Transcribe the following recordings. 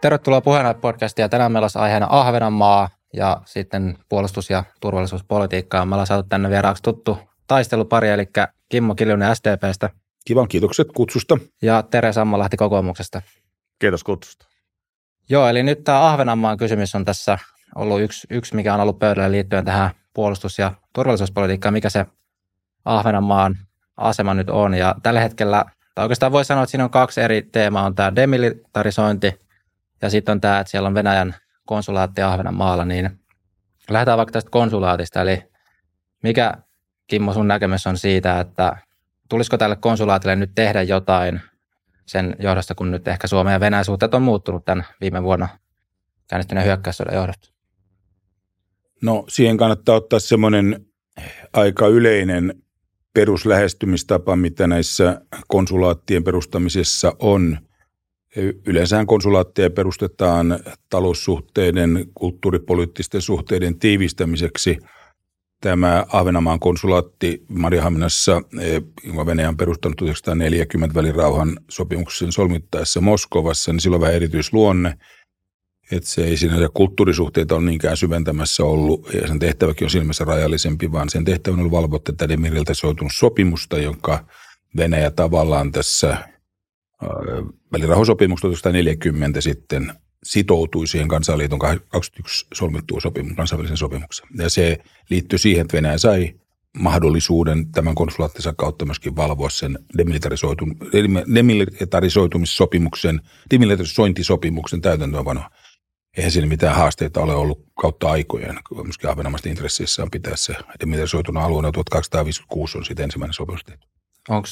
Tervetuloa puheenjohtaja-podcastiin ja tänään meillä olisi aiheena Ahvenanmaa ja sitten puolustus- ja turvallisuuspolitiikkaa. Me ollaan saatu tänne vieraaksi tuttu taistelupari, eli Kimmo Kiljunen SDPstä. Kivan kiitokset kutsusta. Ja Tere Sammalahti kokoomuksesta. Kiitos kutsusta. Joo, eli nyt tämä Ahvenanmaan kysymys on tässä ollut yksi, yksi mikä on ollut pöydällä liittyen tähän puolustus- ja turvallisuuspolitiikkaan, mikä se Ahvenanmaan asema nyt on. Ja tällä hetkellä, tai oikeastaan voi sanoa, että siinä on kaksi eri teemaa, on tämä demilitarisointi ja sitten on tämä, että siellä on Venäjän konsulaatti Ahvenanmaalla, niin lähdetään vaikka tästä konsulaatista, eli mikä Kimmo sun näkemys on siitä, että tulisiko tälle konsulaatille nyt tehdä jotain sen johdosta, kun nyt ehkä Suomen ja Venäjän suhteet on muuttunut tämän viime vuonna käynnistyneen hyökkäyssodan johdosta? No siihen kannattaa ottaa semmoinen aika yleinen peruslähestymistapa, mitä näissä konsulaattien perustamisessa on. Yleensä konsulaatteja perustetaan taloussuhteiden, kulttuuripoliittisten suhteiden tiivistämiseksi. Tämä Ahvenanmaan konsulaatti Mariahaminassa, jonka Venäjä on perustanut 1940 välirauhan sopimuksen solmittaessa Moskovassa, niin sillä on vähän erityisluonne – että se ei sinänsä kulttuurisuhteita ole niinkään syventämässä ollut, ja sen tehtäväkin on silmässä rajallisempi, vaan sen tehtävä on valvoa tätä demilitarisoitunut sopimusta, jonka Venäjä tavallaan tässä välirahosopimuksesta 1940 sitten sitoutui siihen kansanliiton 21 solmittuun sopimus, kansainvälisen sopimuksen. Ja se liittyy siihen, että Venäjä sai mahdollisuuden tämän konsulaattinsa kautta myöskin valvoa sen demilitarisoitumissopimuksen, demilitarisointisopimuksen täytäntöönpanoa eihän siinä mitään haasteita ole ollut kautta aikojen. Myöskin Ahvenanmaisten intressissä on pitää se demilitarisoituna alueena 1256 on sitten ensimmäinen sopimus tehty. Onko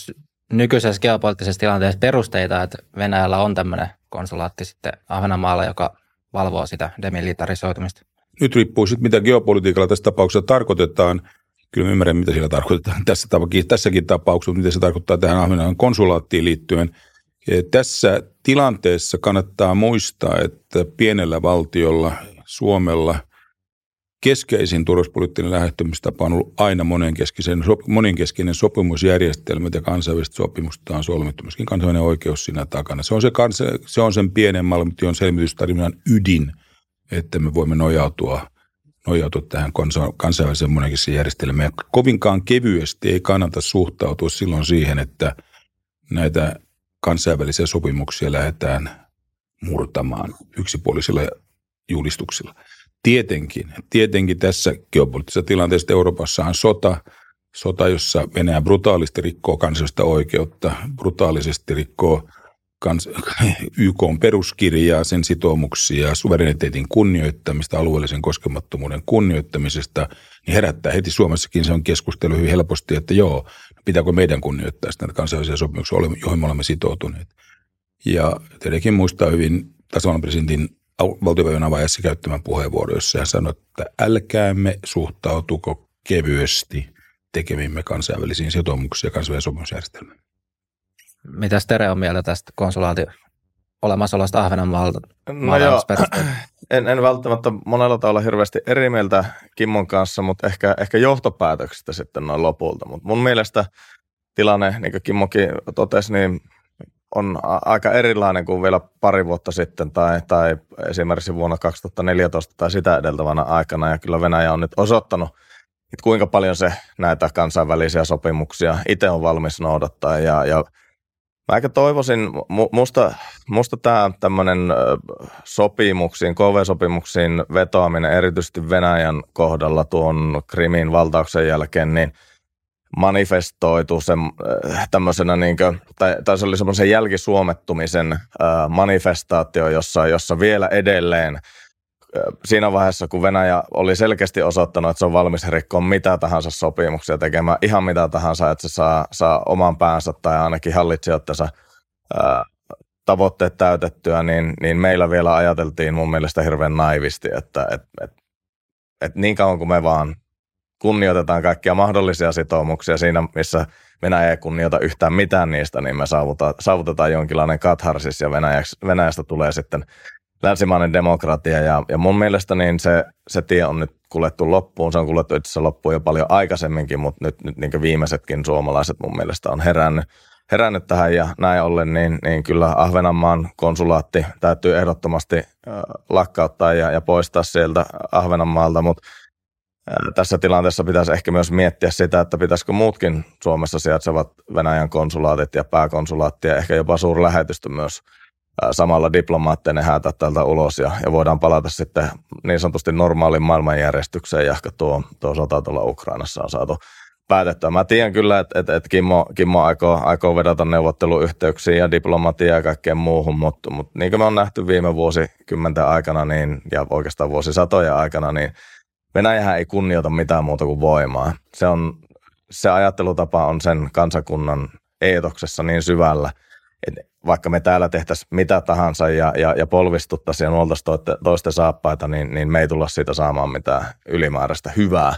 nykyisessä geopoliittisessa tilanteessa perusteita, että Venäjällä on tämmöinen konsulaatti sitten Ahvenanmaalla, joka valvoo sitä demilitarisoitumista? Nyt riippuu sitten, mitä geopolitiikalla tässä tapauksessa tarkoitetaan. Kyllä ymmärrän, mitä sillä tarkoitetaan tässä, tässäkin tapauksessa, mitä se tarkoittaa tähän Ahvenanmaan konsulaattiin liittyen – tässä tilanteessa kannattaa muistaa, että pienellä valtiolla, Suomella, keskeisin turvallisuuspoliittinen lähestymistapa on ollut aina monenkeskinen, monenkeskinen sopimusjärjestelmä ja kansainväliset sopimukset on solmittu. Myöskin kansainvälinen oikeus siinä takana. Se on, se, kansa, se on sen pienen malmition selvitystarinan ydin, että me voimme nojautua, nojautua tähän kansainväliseen monenkeskiseen järjestelmään. Kovinkaan kevyesti ei kannata suhtautua silloin siihen, että näitä kansainvälisiä sopimuksia lähdetään murtamaan yksipuolisilla julistuksilla. Tietenkin, tietenkin tässä geopoliittisessa tilanteessa Euroopassa on sota, sota, jossa Venäjä brutaalisti rikkoo kansallista oikeutta, brutaalisesti rikkoo kans, YK on peruskirjaa, sen sitoumuksia, suvereniteetin kunnioittamista, alueellisen koskemattomuuden kunnioittamisesta, niin herättää heti Suomessakin se on keskustelu hyvin helposti, että joo, pitääkö meidän kunnioittaa sitä kansainvälisiä sopimuksia, joihin me olemme sitoutuneet. Ja tietenkin muistaa hyvin tasavallan presidentin valtiopäivän avaajassa käyttämän puheenvuoro, jossa hän sanoi, että älkäämme suhtautuko kevyesti tekemimme kansainvälisiin sitoumuksiin ja kansainvälisen sopimusjärjestelmään. Mitä Tere on mieltä tästä konsulaatin olemassaolosta Ahvenanmaalta? No joo, en, en välttämättä monella tavalla hirveästi eri mieltä Kimmon kanssa, mutta ehkä, ehkä johtopäätöksistä sitten noin lopulta. Mutta mun mielestä tilanne, niin kuin Kimmokin totesi, niin on aika erilainen kuin vielä pari vuotta sitten tai, tai esimerkiksi vuonna 2014 tai sitä edeltävänä aikana. Ja kyllä Venäjä on nyt osoittanut, että kuinka paljon se näitä kansainvälisiä sopimuksia itse on valmis noudattaa. Ja, ja Mä ehkä toivoisin, musta, musta tämä tämmöinen sopimuksiin, KV-sopimuksiin vetoaminen erityisesti Venäjän kohdalla tuon Krimin valtauksen jälkeen, niin manifestoitu sen, tämmöisenä, niin kuin, tai, tai se oli semmoisen jälkisuomettumisen manifestaatio, jossa, jossa vielä edelleen – siinä vaiheessa, kun Venäjä oli selkeästi osoittanut, että se on valmis rikkoa mitä tahansa sopimuksia tekemään, ihan mitä tahansa, että se saa, saa oman päänsä tai ainakin hallitsijoittensa tavoitteet täytettyä, niin, niin meillä vielä ajateltiin mun mielestä hirveän naivisti, että et, et, et niin kauan kuin me vaan kunnioitetaan kaikkia mahdollisia sitoumuksia siinä, missä Venäjä ei kunnioita yhtään mitään niistä, niin me saavutetaan, saavutetaan jonkinlainen katharsis ja Venäjästä tulee sitten länsimainen demokratia ja, ja mun mielestä niin se, se tie on nyt kuljettu loppuun. Se on kuljettu itse asiassa loppuun jo paljon aikaisemminkin, mutta nyt, nyt niin viimeisetkin suomalaiset mun mielestä on herännyt. herännyt tähän ja näin ollen, niin, niin kyllä Ahvenanmaan konsulaatti täytyy ehdottomasti lakkauttaa ja, ja poistaa sieltä Ahvenanmaalta, mutta tässä tilanteessa pitäisi ehkä myös miettiä sitä, että pitäisikö muutkin Suomessa sijaitsevat Venäjän konsulaatit ja pääkonsulaatti ja ehkä jopa suurlähetystö myös samalla diplomaatteinen häätä tältä ulos ja, ja voidaan palata sitten niin sanotusti normaaliin maailmanjärjestykseen, jahka tuo, tuo sota tuolla Ukrainassa on saatu päätettyä. Mä tiedän kyllä, että, että, että Kimmo, Kimmo aikoo, aikoo vedata neuvotteluyhteyksiin ja diplomatiaa ja kaikkeen muuhun, mutta, mutta niin kuin me on nähty viime vuosikymmenten aikana niin, ja oikeastaan vuosisatoja aikana, niin Venäjähän ei kunnioita mitään muuta kuin voimaa. Se, on, se ajattelutapa on sen kansakunnan eetoksessa niin syvällä, että vaikka me täällä tehtäisiin mitä tahansa ja, ja, ja polvistuttaisiin ja nuoltaisiin toisten saappaita, niin, niin me ei tulla siitä saamaan mitään ylimääräistä hyvää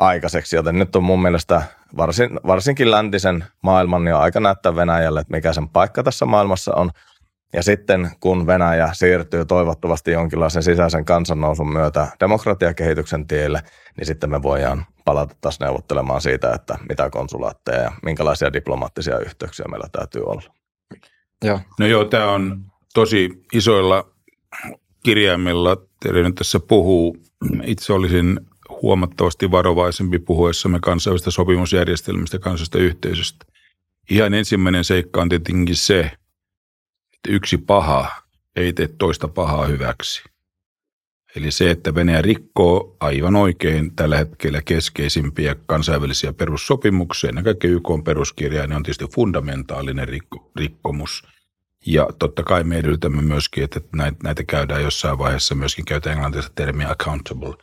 aikaiseksi. Joten nyt on mun mielestä varsin, varsinkin läntisen maailman niin aika näyttää Venäjälle, että mikä sen paikka tässä maailmassa on. Ja sitten kun Venäjä siirtyy toivottavasti jonkinlaisen sisäisen kansannousun myötä demokratiakehityksen tielle, niin sitten me voidaan palata taas neuvottelemaan siitä, että mitä konsulaatteja ja minkälaisia diplomaattisia yhteyksiä meillä täytyy olla. Joo. No joo, tämä on tosi isoilla kirjaimilla. Tere nyt tässä puhuu. Itse olisin huomattavasti varovaisempi puhuessamme kansainvälistä sopimusjärjestelmistä kansallisesta yhteisöstä. Ihan ensimmäinen seikka on tietenkin se, yksi paha ei tee toista pahaa hyväksi. Eli se, että Venäjä rikkoo aivan oikein tällä hetkellä keskeisimpiä kansainvälisiä perussopimuksia, ennen kaikkea YK on peruskirja, niin on tietysti fundamentaalinen rikko, rikkomus. Ja totta kai me edellytämme myöskin, että näitä, käydään jossain vaiheessa myöskin käytetään englantia termiä accountable.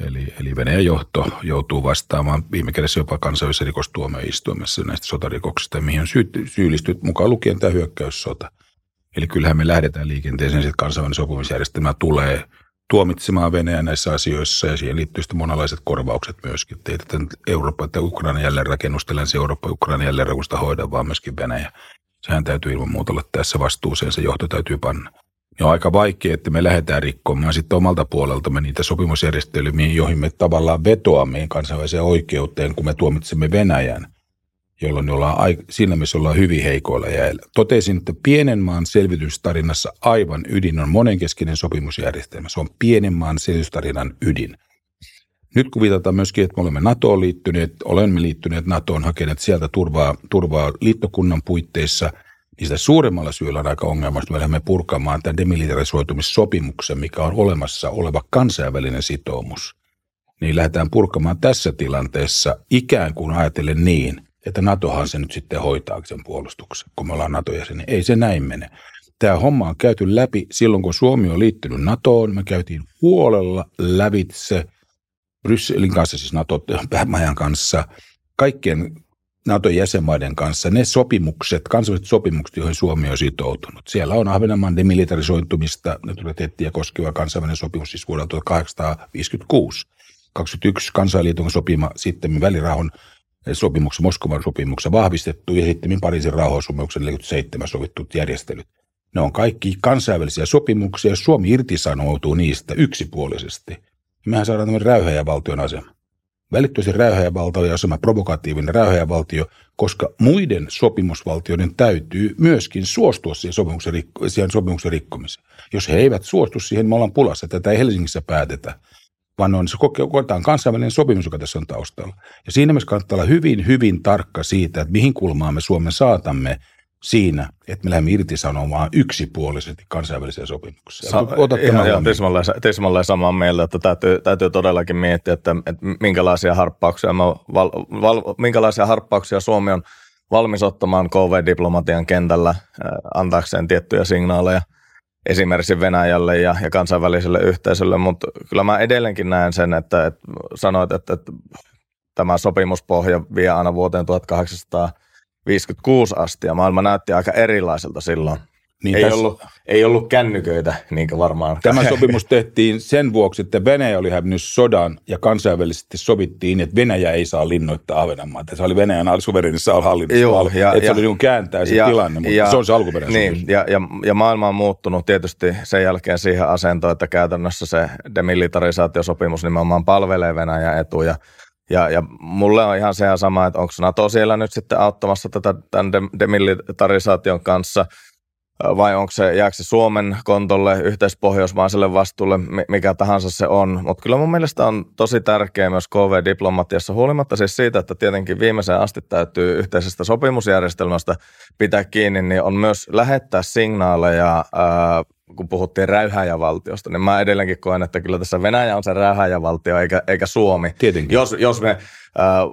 Eli, eli Venäjän johto joutuu vastaamaan viime kädessä jopa kansainvälisessä rikostuomioistuimessa näistä sotarikoksista, mihin on syyllistyt mukaan lukien tämä hyökkäyssota. Eli kyllähän me lähdetään liikenteeseen, että kansainvälinen sopimusjärjestelmä tulee – tuomitsemaan Venäjä näissä asioissa ja siihen liittyy sitten monenlaiset korvaukset myöskin. Ei tätä Eurooppa, että Ukraina jälleenrakennusta, Länsi-Eurooppa, Ukraina jälleenrakennusta hoida, vaan myöskin Venäjä. Sehän täytyy ilman muuta olla tässä vastuuseen, se johto täytyy panna. Ja on aika vaikea, että me lähdetään rikkomaan sitten omalta puoleltamme niitä sopimusjärjestelmiä, joihin me tavallaan vetoamme kansainväliseen oikeuteen, kun me tuomitsemme Venäjän jolloin ollaan siinä missä ollaan hyvin heikoilla jäillä. Totesin, että pienen maan selvitystarinassa aivan ydin on monenkeskinen sopimusjärjestelmä. Se on pienen maan selvitystarinan ydin. Nyt kun viitataan myöskin, että me olemme NATOon liittyneet, olemme liittyneet NATOon, hakeneet sieltä turvaa, turvaa liittokunnan puitteissa, niin sitä suuremmalla syyllä on aika ongelmasta. Me lähdemme purkamaan tämän demilitarisoitumissopimuksen, mikä on olemassa oleva kansainvälinen sitoumus. Niin lähdetään purkamaan tässä tilanteessa ikään kuin ajatellen niin, että NATOhan se nyt sitten hoitaa sen puolustuksen, kun me ollaan NATO-jäseniä. Ei se näin mene. Tämä homma on käyty läpi silloin, kun Suomi on liittynyt NATOon. Me käytiin huolella lävitse Brysselin kanssa, siis NATO-majan kanssa, kaikkien NATO-jäsenmaiden kanssa ne sopimukset, kansainväliset sopimukset, joihin Suomi on sitoutunut. Siellä on Ahvenanmaan demilitarisointumista, neutraliteettia koskeva kansainvälinen sopimus siis vuodelta 1856. 21 kansainliiton sopima sitten välirahon sopimuksen, Moskovan sopimuksen vahvistettu ja sitten Pariisin rauhansopimuksen 47 sovittuut järjestelyt. Ne on kaikki kansainvälisiä sopimuksia, Suomi irtisanoutuu niistä yksipuolisesti. Mehän saadaan tämmöinen räyhäjävaltion asema. Välittöisesti räyhäjävaltio asema, provokatiivinen räyhäjävaltio, koska muiden sopimusvaltioiden täytyy myöskin suostua siihen sopimuksen, rikko, siihen sopimuksen rikkomiseen. Jos he eivät suostu siihen, me ollaan pulassa. Tätä ei Helsingissä päätetä vaan on se koetaan kansainvälinen sopimus, joka tässä on taustalla. Ja siinä mielessä kannattaa olla hyvin, hyvin tarkka siitä, että mihin kulmaan me Suomen saatamme siinä, että me lähdemme irtisanomaan yksipuolisesti kansainvälisiä sopimuksia. Sa- Ota ihan, ihan tismalleen samaa mieltä, että täytyy, täytyy todellakin miettiä, että, että minkälaisia, harppauksia me val, val, minkälaisia harppauksia Suomi on valmis ottamaan KV-diplomatian kentällä äh, antaakseen tiettyjä signaaleja – esimerkiksi Venäjälle ja, ja kansainväliselle yhteisölle, mutta kyllä mä edelleenkin näen sen, että, että sanoit, että, että tämä sopimuspohja vie aina vuoteen 1856 asti ja maailma näytti aika erilaiselta silloin. Niin ei, tässä... ollut, ei ollut kännyköitä, niin kuin varmaan. Tämä sopimus tehtiin sen vuoksi, että Venäjä oli hävinnyt sodan ja kansainvälisesti sovittiin, että Venäjä ei saa linnoittaa Ahvenanmaata. Se oli Venäjän suverenissa hallinnassa. Joo, ja, että ja, se oli niin kääntää se ja, tilanne, mutta ja, se on se alkuperäinen niin, ja, ja, ja, maailma on muuttunut tietysti sen jälkeen siihen asentoon, että käytännössä se demilitarisaatiosopimus nimenomaan palvelee Venäjän etuja. Ja, ja mulle on ihan se sama, että onko NATO siellä nyt sitten auttamassa tätä tämän demilitarisaation kanssa – vai onko se, jääkö se Suomen kontolle, yhteispohjoismaiselle vastuulle, mikä tahansa se on. Mutta kyllä mun mielestä on tosi tärkeää myös KV-diplomatiassa, huolimatta siis siitä, että tietenkin viimeiseen asti täytyy yhteisestä sopimusjärjestelmästä pitää kiinni, niin on myös lähettää signaaleja ää, kun puhuttiin räyhäjävaltiosta, niin mä edelleenkin koen, että kyllä tässä Venäjä on se räyhäjävaltio eikä, eikä Suomi. Tietenkin. Jos, jos me äh,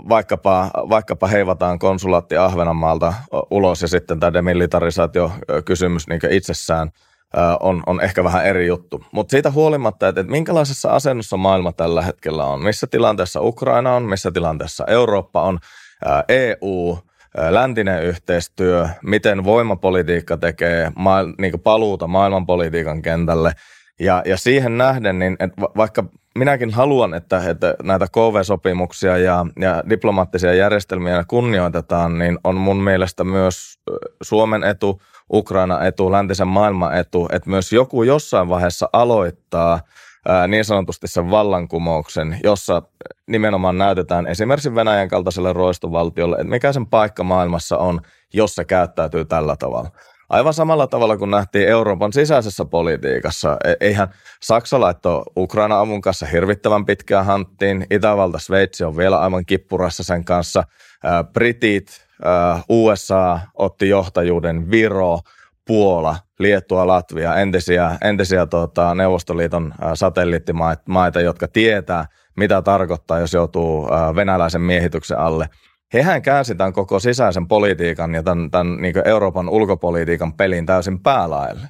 vaikkapa, vaikkapa heivataan konsulaatti Ahvenanmaalta ulos ja sitten tämä demilitarisaatio-kysymys niin itsessään äh, on, on ehkä vähän eri juttu. Mutta siitä huolimatta, että, että minkälaisessa asennossa maailma tällä hetkellä on, missä tilanteessa Ukraina on, missä tilanteessa Eurooppa on, äh, EU – läntinen yhteistyö, miten voimapolitiikka tekee ma- niin paluuta maailmanpolitiikan kentälle. Ja, ja siihen nähden, niin että vaikka minäkin haluan, että, että näitä KV-sopimuksia ja, ja diplomaattisia järjestelmiä kunnioitetaan, niin on mun mielestä myös Suomen etu, Ukraina etu, läntisen maailman etu, että myös joku jossain vaiheessa aloittaa – niin sanotusti sen vallankumouksen, jossa nimenomaan näytetään esimerkiksi Venäjän kaltaiselle roistovaltiolle, että mikä sen paikka maailmassa on, jos se käyttäytyy tällä tavalla. Aivan samalla tavalla kuin nähtiin Euroopan sisäisessä politiikassa. E, eihän Saksa laittoi Ukraina-avun kanssa hirvittävän pitkään hanttiin. Itävalta, Sveitsi on vielä aivan kippurassa sen kanssa. Britit, USA otti johtajuuden, Viro – Puola, Liettua, Latvia, entisiä, entisiä tota, Neuvostoliiton satelliittimaita, jotka tietää, mitä tarkoittaa, jos joutuu venäläisen miehityksen alle. Hehän käänsi tämän koko sisäisen politiikan ja tämän, tämän niin Euroopan ulkopolitiikan pelin täysin päälaille.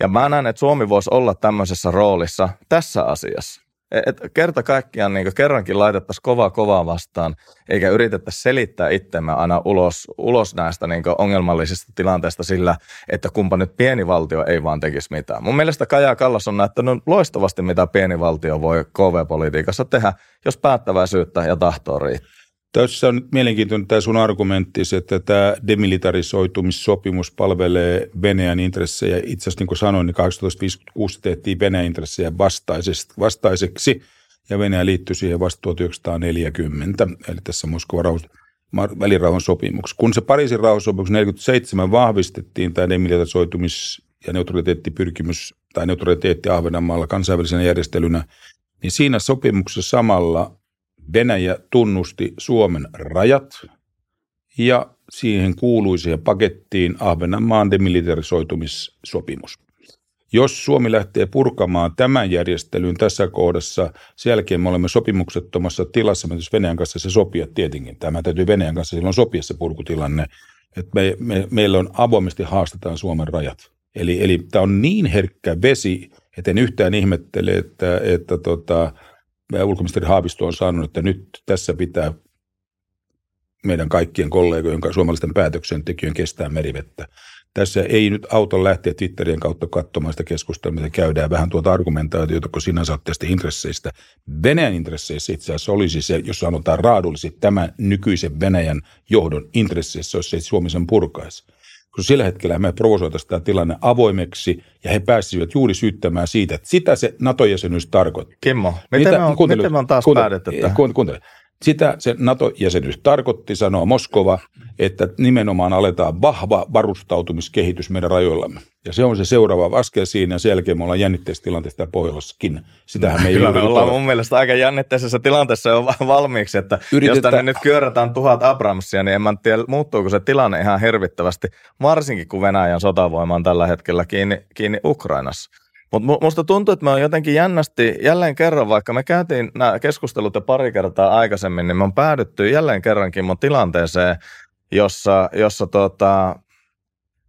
Ja mä näen, että Suomi voisi olla tämmöisessä roolissa tässä asiassa. Et kerta kaikkiaan niin kerrankin laitettaisiin kovaa kovaa vastaan, eikä yritettäisi selittää itsemme aina ulos, ulos näistä niin ongelmallisista tilanteista sillä, että kumpa nyt pieni valtio ei vaan tekisi mitään. Mun mielestä Kaja Kallas on näyttänyt loistavasti, mitä pieni valtio voi KV-politiikassa tehdä, jos päättäväisyyttä ja tahtoa riittää. Tässä on nyt mielenkiintoinen tämä sun argumentti, että tämä demilitarisoitumissopimus palvelee Venäjän intressejä. Itse asiassa niin kuin sanoin, niin 1856 tehtiin Venäjän intressejä vastaiseksi ja Venäjä liittyi siihen vasta 1940, eli tässä Moskovan rauhan, välirauhan sopimuksessa. Kun se Pariisin rauhansopimus 47 vahvistettiin tämä demilitarisoitumis- ja neutraliteettipyrkimys tai neutraliteetti Ahvenanmaalla kansainvälisenä järjestelynä, niin siinä sopimuksessa samalla Venäjä tunnusti Suomen rajat ja siihen kuului siihen pakettiin Ahvenanmaan demilitarisoitumissopimus. Jos Suomi lähtee purkamaan tämän järjestelyn tässä kohdassa, sen jälkeen me olemme sopimuksettomassa tilassa, me Venäjän kanssa se sopia tietenkin. Tämä täytyy Venäjän kanssa silloin sopia se purkutilanne, että me, me, meillä on avoimesti haastetaan Suomen rajat. Eli, eli tämä on niin herkkä vesi, että en yhtään ihmettele, että, että tota, ulkoministeri Haavisto on sanonut, että nyt tässä pitää meidän kaikkien kollegojen, suomalaisten päätöksentekijöiden kestää merivettä. Tässä ei nyt auto lähteä Twitterien kautta katsomaan sitä keskustelua, mitä käydään vähän tuota argumentaatiota, kun sinänsä olet tästä intresseistä. Venäjän intresseissä itse asiassa olisi se, jos sanotaan raadullisesti, tämän nykyisen Venäjän johdon intresseissä, jos ei Suomi sen purkaisi koska sillä hetkellä me provosoitaisiin tämä tilanne avoimeksi ja he pääsisivät juuri syyttämään siitä, että sitä se NATO-jäsenyys tarkoittaa. Kimmo, miten, Mitä, me, on, miten me on taas kuuntele, päädytty tähän? Kuuntele. Sitä se NATO-jäsenyys tarkoitti, sanoo Moskova, että nimenomaan aletaan vahva varustautumiskehitys meidän rajoillamme. Ja se on se seuraava askel siinä, ja sen jälkeen me ollaan jännitteisessä tilanteessa Pohjolassakin. Sitähän me ei Kyllä me ollaan mun mielestä aika jännitteisessä tilanteessa jo valmiiksi, että Yritetään... jos tänne nyt kyörätään tuhat Abramsia, niin en mä tiedä, muuttuuko se tilanne ihan hirvittävästi, varsinkin kun Venäjän sotavoima on tällä hetkellä kiinni, kiinni Ukrainassa. Mutta musta tuntuu, että me on jotenkin jännästi jälleen kerran, vaikka me käytiin nämä keskustelut jo pari kertaa aikaisemmin, niin me on päädytty jälleen kerrankin mun tilanteeseen, jossa, jossa tota,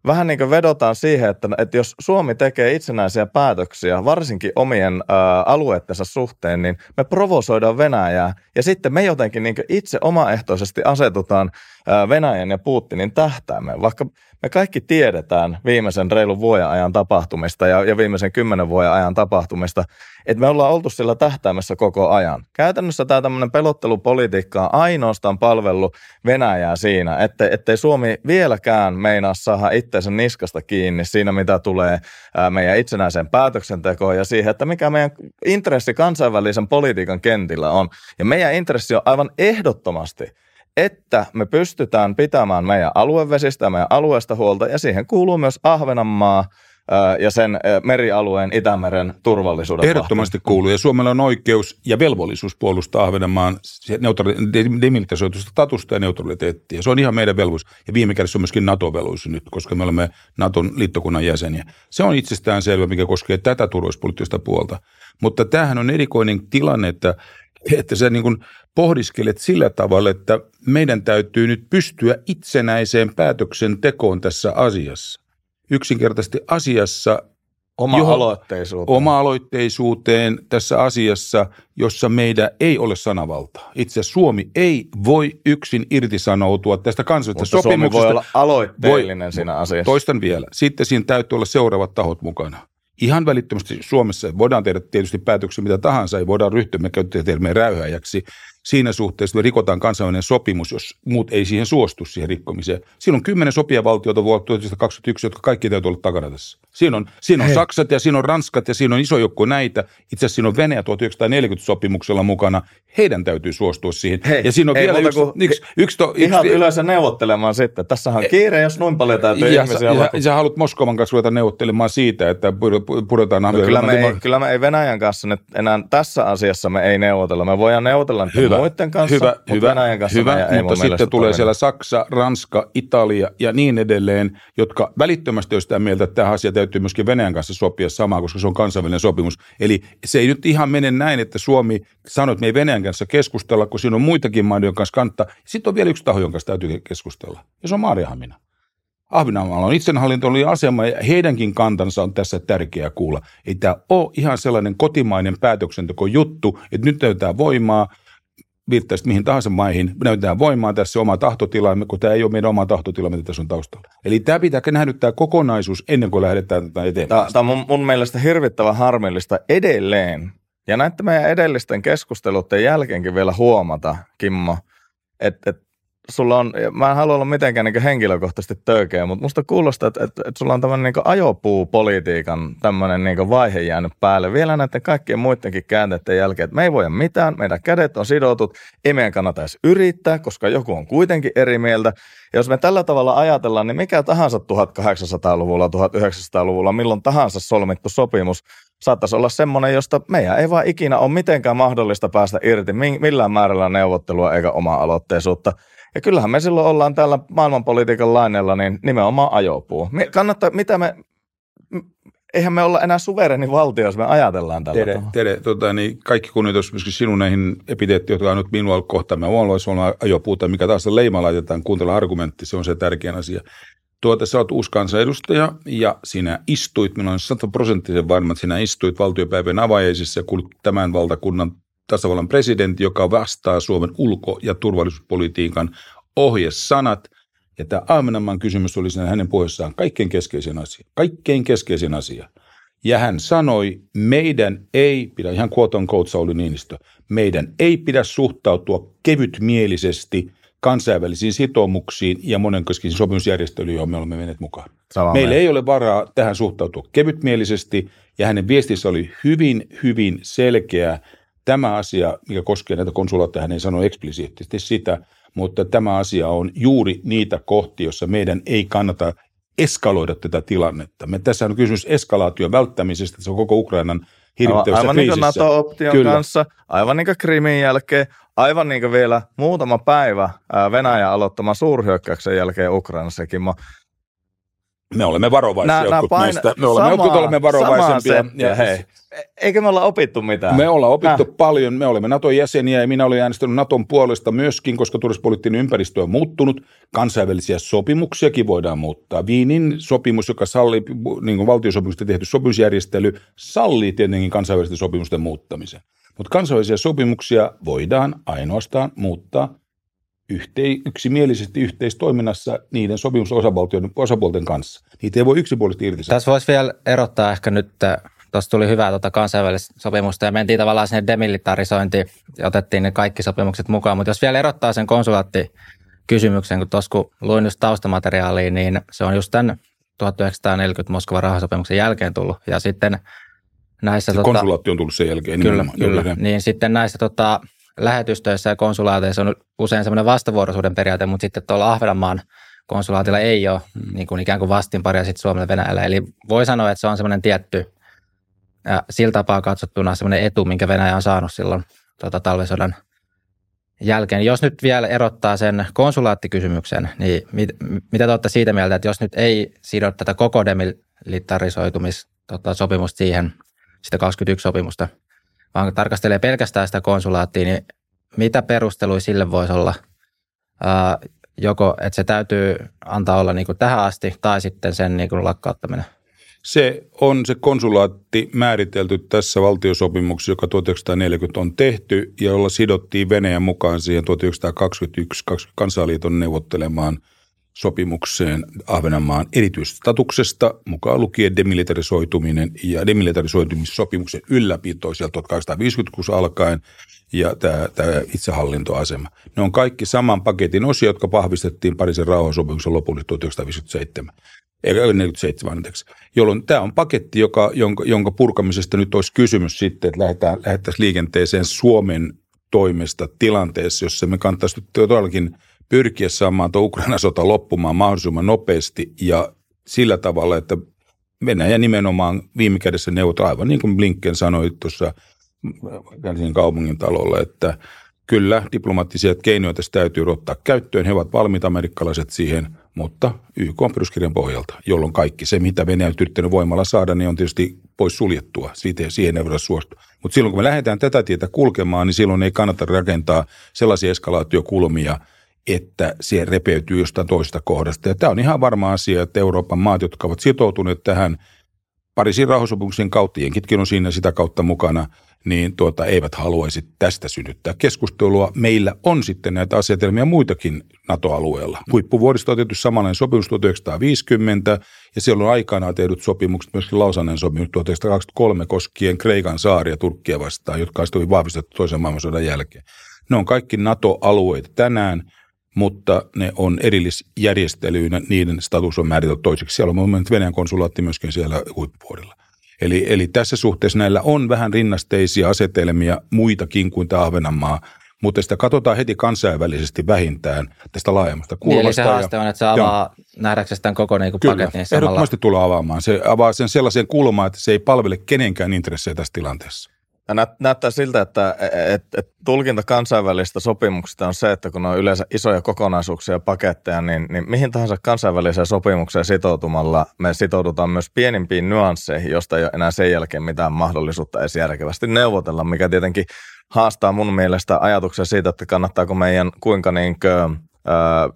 vähän niin kuin vedotaan siihen, että, että jos Suomi tekee itsenäisiä päätöksiä, varsinkin omien ää, alueittensa suhteen, niin me provosoidaan Venäjää. Ja sitten me jotenkin niin itse omaehtoisesti asetutaan ää, Venäjän ja Putinin tähtäimeen, vaikka me kaikki tiedetään viimeisen reilun vuoden ajan tapahtumista ja, ja viimeisen kymmenen vuoden ajan tapahtumista, että me ollaan oltu sillä tähtäimessä koko ajan. Käytännössä tämä tämmöinen pelottelupolitiikka on ainoastaan palvellut Venäjää siinä, että, ettei Suomi vieläkään meinaa saada itseensä niskasta kiinni siinä, mitä tulee meidän itsenäiseen päätöksentekoon ja siihen, että mikä meidän intressi kansainvälisen politiikan kentillä on. Ja meidän intressi on aivan ehdottomasti – että me pystytään pitämään meidän aluevesistä ja meidän alueesta huolta, ja siihen kuuluu myös Ahvenanmaa ja sen merialueen Itämeren turvallisuuden Ehdottomasti vahti. kuuluu, ja Suomella on oikeus ja velvollisuus puolustaa Ahvenanmaan demilitarisoitusta statusta ja neutraliteettia. Se on ihan meidän velvollisuus, ja viime kädessä on myöskin NATO-velvollisuus nyt, koska me olemme Naton liittokunnan jäseniä. Se on itsestään selvä, mikä koskee tätä turvallisuuspoliittista puolta. Mutta tämähän on erikoinen tilanne, että että sä niin kuin pohdiskelet sillä tavalla, että meidän täytyy nyt pystyä itsenäiseen päätöksentekoon tässä asiassa. Yksinkertaisesti asiassa Oma-aloitteisuuteen. Oma-aloitteisuuteen tässä asiassa, jossa meidän ei ole sanavaltaa. Itse Suomi ei voi yksin irtisanoutua tästä kansallisesta Mutta sopimuksesta. Suomi voi olla aloitteellinen voi, siinä asiassa. Toistan vielä. Sitten siinä täytyy olla seuraavat tahot mukana ihan välittömästi Suomessa voidaan tehdä tietysti päätöksiä mitä tahansa, ei voidaan ryhtyä, me käytetään termiä räyhäjäksi. Siinä suhteessa me rikotaan kansainvälinen sopimus, jos muut ei siihen suostu siihen rikkomiseen. Siinä on kymmenen sopijavaltiota vuonna 1921, jotka kaikki täytyy olla takana tässä. Siinä on, siinä on Saksat ja siinä on Ranskat ja siinä on iso joukko näitä. Itse asiassa siinä on Venäjä 1940 sopimuksella mukana. Heidän täytyy suostua siihen. Hei, ja siinä on vielä yksi, yksi, yksi, yksi, to, Ihan yksi, yleensä neuvottelemaan sitten. Tässähän on kiire, jos noin paljon täytyy ja, ihmisiä ja, ja, sä haluat Moskovan kanssa ruveta neuvottelemaan siitä, että pudotaan no, kyllä, me ei, kyllä me ei Venäjän kanssa nyt enää tässä asiassa me ei neuvotella. Me voidaan neuvotella hyvä, muiden kanssa, hyvä, mutta hyvä, Venäjän kanssa hyvä, ei mutta sitten tulee siellä Saksa, Ranska, Italia ja niin edelleen, jotka välittömästi on sitä mieltä, että tämä asia täytyy myöskin Venäjän kanssa sopia samaa, koska se on kansainvälinen sopimus. Eli se ei nyt ihan mene näin, että Suomi sanoo, että me ei Venäjän kanssa keskustella, kun siinä on muitakin maita, joiden kanssa kannattaa. Sitten on vielä yksi taho, jonka kanssa täytyy keskustella, ja se on Maariahamina. Ahvenanmaalla on itsehallintollinen asema ja heidänkin kantansa on tässä tärkeää kuulla. Ei tämä ole ihan sellainen kotimainen päätöksenteko juttu, että nyt näytetään voimaa, viittaisit mihin tahansa maihin, näytetään voimaa tässä oma tahtotila, kun tämä ei ole meidän oma tahtotila, mitä tässä on taustalla. Eli tämä pitää nähdä tämä kokonaisuus ennen kuin lähdetään tätä eteenpäin. Tämä on mun, mun mielestä hirvittävän harmillista edelleen. Ja näiden meidän edellisten keskusteluiden jälkeenkin vielä huomata, Kimmo, että, että sulla on, mä en halua olla mitenkään niin henkilökohtaisesti töykeä, mutta musta kuulostaa, että, että, että sulla on tämmöinen niin ajopuupolitiikan tämmöinen niin vaihe jäänyt päälle vielä näiden kaikkien muidenkin käänteiden jälkeen, että me ei voida mitään, meidän kädet on sidotut, ei meidän kannata edes yrittää, koska joku on kuitenkin eri mieltä. Ja jos me tällä tavalla ajatellaan, niin mikä tahansa 1800-luvulla, 1900-luvulla, milloin tahansa solmittu sopimus saattaisi olla semmoinen, josta meidän ei vaan ikinä ole mitenkään mahdollista päästä irti millään määrällä neuvottelua eikä oma-aloitteisuutta. Ja kyllähän me silloin ollaan täällä maailmanpolitiikan lainella niin nimenomaan ajopuu. Me kannattaa, mitä me, eihän me olla enää suvereni valtio, jos me ajatellaan tällä tere, tavalla. Tere, tota, niin kaikki kunnioitus myöskin sinun näihin epiteettiin, jotka on nyt minua kohtaan. Mä voisi olla ajopuuta, mikä taas leima laitetaan, kuuntella argumentti, se on se tärkein asia. Tuota, sä oot uusi kansanedustaja ja sinä istuit, minä olen sataprosenttisen varma, että sinä istuit valtiopäivän avajaisissa ja kuulit tämän valtakunnan tasavallan presidentti, joka vastaa Suomen ulko- ja turvallisuuspolitiikan ohjesanat. Ja tämä Ahvenanmaan kysymys oli siinä hänen puheessaan kaikkein keskeisin asia. Kaikkein keskeisin asia. Ja hän sanoi, meidän ei pidä, ihan quote on Sauli Niinistö, meidän ei pidä suhtautua kevytmielisesti kansainvälisiin sitoumuksiin ja monenkeskisiin sopimusjärjestelyihin, joihin me olemme menneet mukaan. Sama Meillä ei ole varaa tähän suhtautua kevytmielisesti, ja hänen viestissä oli hyvin, hyvin selkeä Tämä asia, mikä koskee näitä konsulaatteja, hän ei sano eksplisiittisesti sitä, mutta tämä asia on juuri niitä kohtia, joissa meidän ei kannata eskaloida tätä tilannetta. Me tässä on kysymys eskalaation välttämisestä, se on koko Ukrainan hirvittävässä Aivan niin kuin NATO-option Kyllä. kanssa, aivan niin kuin Krimin jälkeen, aivan niin kuin vielä muutama päivä Venäjän aloittaman suurhyökkäyksen jälkeen Ukrainassakin. Me olemme varovaisia, nää, nää meistä. Me olemme, samaa, jotkut olemme varovaisempia. Ja, hei. Eikö me olla opittu mitään? Me ollaan opittu Nää. paljon. Me olemme Naton jäseniä ja minä olen äänestänyt Naton puolesta myöskin, koska turvallisuuspoliittinen ympäristö on muuttunut. Kansainvälisiä sopimuksiakin voidaan muuttaa. Viinin sopimus, joka sallii, niin kuin valtiosopimusta tehty sopimusjärjestely, sallii tietenkin kansainvälisten sopimusten muuttamisen. Mutta kansainvälisiä sopimuksia voidaan ainoastaan muuttaa yhtei, yksimielisesti yhteistoiminnassa niiden sopimusosapuolten osapuolten kanssa. Niitä ei voi yksipuolisesti irtisanoa. Tässä voisi vielä erottaa ehkä nyt, tuossa tuli hyvää tuota kansainvälistä sopimusta ja mentiin tavallaan sinne demilitarisointiin ja otettiin ne kaikki sopimukset mukaan, mutta jos vielä erottaa sen konsulaattikysymyksen, kun tuossa kun luin just taustamateriaalia, niin se on just tämän 1940 Moskovan rahasopimuksen jälkeen tullut ja sitten näissä... Se tota, konsulaatti on tullut sen jälkeen. Kyllä, kyllä. Niin sitten näissä tota, lähetystöissä ja konsulaateissa on usein semmoinen vastavuoroisuuden periaate, mutta sitten tuolla Ahvenanmaan konsulaatilla ei ole niin kuin ikään kuin vastinparia sitten Suomelle Venäjällä. Eli voi sanoa, että se on semmoinen tietty ja sillä tapaa katsottuna semmoinen etu, minkä Venäjä on saanut silloin tota, talvisodan jälkeen. Jos nyt vielä erottaa sen konsulaattikysymyksen, niin mit, mitä te olette siitä mieltä, että jos nyt ei sido tätä koko demilitarisoitumissopimusta tota, siihen, sitä 21 sopimusta, vaan tarkastelee pelkästään sitä konsulaattia, niin mitä perusteluja sille voisi olla? Joko, että se täytyy antaa olla niin kuin tähän asti, tai sitten sen niin kuin lakkauttaminen? Se on se konsulaatti määritelty tässä valtiosopimuksessa, joka 1940 on tehty ja jolla sidottiin Venäjän mukaan siihen 1921 kansaliiton neuvottelemaan sopimukseen Ahvenanmaan erityistatuksesta, mukaan lukien demilitarisoituminen ja demilitarisoitumissopimuksen ylläpito sieltä 1856 alkaen ja tämä, tämä itsehallintoasema. Ne on kaikki saman paketin osia, jotka vahvistettiin Pariisin rauhansopimuksen lopulle 1957 eikä 47 anteeksi, jolloin tämä on paketti, joka, jonka, jonka purkamisesta nyt olisi kysymys sitten, että lähdetään, lähdettäisiin liikenteeseen Suomen toimesta tilanteessa, jossa me kannattaisi todellakin pyrkiä saamaan tuo Ukraina sota loppumaan mahdollisimman nopeasti ja sillä tavalla, että Venäjä nimenomaan viime kädessä neuvotella, aivan niin kuin Blinken sanoi tuossa Helsingin kaupungin talolla, että kyllä diplomaattisia keinoja tässä täytyy ottaa käyttöön. He ovat valmiita amerikkalaiset siihen – mutta YK on peruskirjan pohjalta, jolloin kaikki se, mitä Venäjä on yrittänyt voimalla saada, niin on tietysti pois suljettua. Siitä, siihen ei voida suostua. Mutta silloin, kun me lähdetään tätä tietä kulkemaan, niin silloin ei kannata rakentaa sellaisia eskalaatiokulmia, että siihen repeytyy jostain toisesta kohdasta. Ja tämä on ihan varma asia, että Euroopan maat, jotka ovat sitoutuneet tähän Pariisin rauhansopimuksen kautta, jenkitkin on siinä sitä kautta mukana – niin tuota, eivät haluaisi tästä synnyttää keskustelua. Meillä on sitten näitä asetelmia muitakin NATO-alueella. Huippuvuodista on tehty samanlainen sopimus 1950 ja siellä on aikanaan tehdyt sopimukset, myöskin Lausannen sopimus 1923 koskien Kreikan saaria Turkkia vastaan, jotka on vahvistettu toisen maailmansodan jälkeen. Ne on kaikki NATO-alueita tänään, mutta ne on erillisjärjestelyinä, niiden status on määritelty toiseksi. Siellä on mun Venäjän konsulaatti myöskin siellä huippuvuodella. Eli, eli tässä suhteessa näillä on vähän rinnasteisia asetelmia muitakin kuin tämä Ahvenanmaa, mutta sitä katsotaan heti kansainvälisesti vähintään tästä laajemmasta kulmasta. Niin, eli se haaste on, että se avaa ja, nähdäksesi tämän koko niin kyllä, paketin samalla. ehdottomasti tulee avaamaan. Se avaa sen sellaisen kulmaan, että se ei palvele kenenkään intressejä tässä tilanteessa. Näyttää siltä, että et, et tulkinta kansainvälistä sopimuksista on se, että kun on yleensä isoja kokonaisuuksia ja paketteja, niin, niin mihin tahansa kansainväliseen sopimukseen sitoutumalla me sitoudutaan myös pienimpiin nyansseihin, josta ei ole enää sen jälkeen mitään mahdollisuutta edes järkevästi neuvotella, mikä tietenkin haastaa mun mielestä ajatuksia siitä, että kannattaako meidän kuinka niinkö, äh,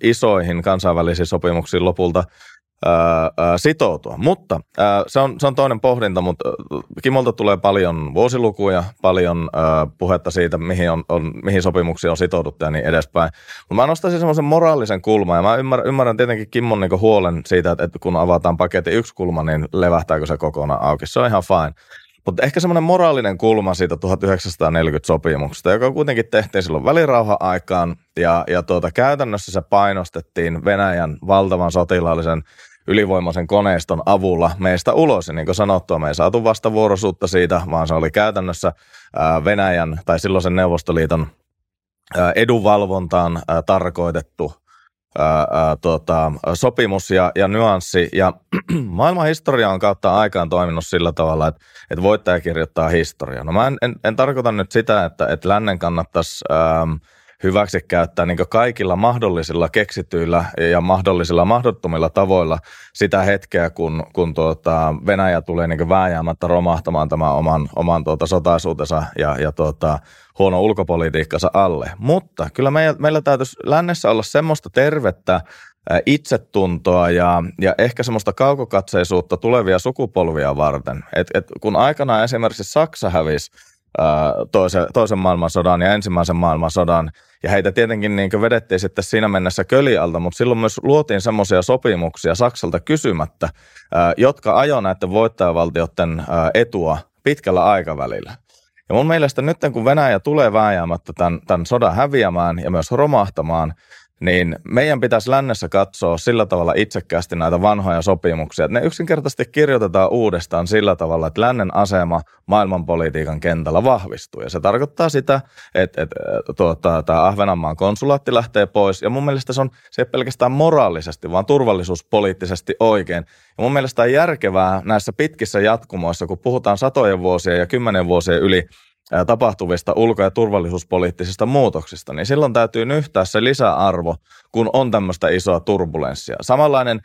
isoihin kansainvälisiin sopimuksiin lopulta – sitoutua. Mutta se, on, se on toinen pohdinta, mutta Kimolta tulee paljon vuosilukuja, paljon puhetta siitä, mihin, on, on, mihin sopimuksiin on sitouduttu ja niin edespäin. Mutta mä nostaisin semmoisen moraalisen kulman ja mä ymmärrän, ymmärrän tietenkin Kimmon niinku huolen siitä, että, kun avataan paketti yksi kulma, niin levähtääkö se kokonaan auki. Se on ihan fine. Mutta ehkä semmoinen moraalinen kulma siitä 1940 sopimuksesta, joka kuitenkin tehtiin silloin välirauha-aikaan ja, ja tuota, käytännössä se painostettiin Venäjän valtavan sotilaallisen ylivoimaisen koneiston avulla meistä ulos. Ja niin kuin sanottua, me ei saatu vastavuoroisuutta siitä, vaan se oli käytännössä Venäjän tai silloisen Neuvostoliiton edunvalvontaan tarkoitettu tota, sopimus ja, ja nyanssi. Ja maailman historia on kautta aikaan toiminut sillä tavalla, että, että voittaja kirjoittaa historiaa. No mä en, en, en tarkoita nyt sitä, että, että lännen kannattaisi... Ää, hyväksi käyttää niin kaikilla mahdollisilla keksityillä ja mahdollisilla mahdottomilla tavoilla sitä hetkeä, kun, kun tuota Venäjä tulee niin vääjäämättä romahtamaan tämän oman, oman tuota sotaisuutensa ja, ja tuota, huono ulkopolitiikkansa alle. Mutta kyllä meillä, meillä täytyisi lännessä olla semmoista tervettä itsetuntoa ja, ja ehkä semmoista kaukokatseisuutta tulevia sukupolvia varten. Et, et kun aikanaan esimerkiksi Saksa hävisi toisen, toisen maailmansodan ja ensimmäisen maailmansodan. Ja heitä tietenkin niin vedettiin sitten siinä mennessä kölialta, mutta silloin myös luotiin semmoisia sopimuksia Saksalta kysymättä, jotka ajoivat näiden voittajavaltioiden etua pitkällä aikavälillä. Ja mun mielestä nyt kun Venäjä tulee vääjäämättä tämän, tämän sodan häviämään ja myös romahtamaan, niin meidän pitäisi lännessä katsoa sillä tavalla itsekkäästi näitä vanhoja sopimuksia, ne yksinkertaisesti kirjoitetaan uudestaan sillä tavalla, että lännen asema maailmanpolitiikan kentällä vahvistuu. Ja se tarkoittaa sitä, että, että tuota, tämä Ahvenanmaan konsulaatti lähtee pois, ja mun mielestä se on se ei pelkästään moraalisesti, vaan turvallisuuspoliittisesti oikein. Ja mun mielestä on järkevää näissä pitkissä jatkumoissa, kun puhutaan satojen vuosien ja kymmenen vuosien yli tapahtuvista ulko- ja turvallisuuspoliittisista muutoksista, niin silloin täytyy nyhtää se lisäarvo, kun on tämmöistä isoa turbulenssia. Samanlainen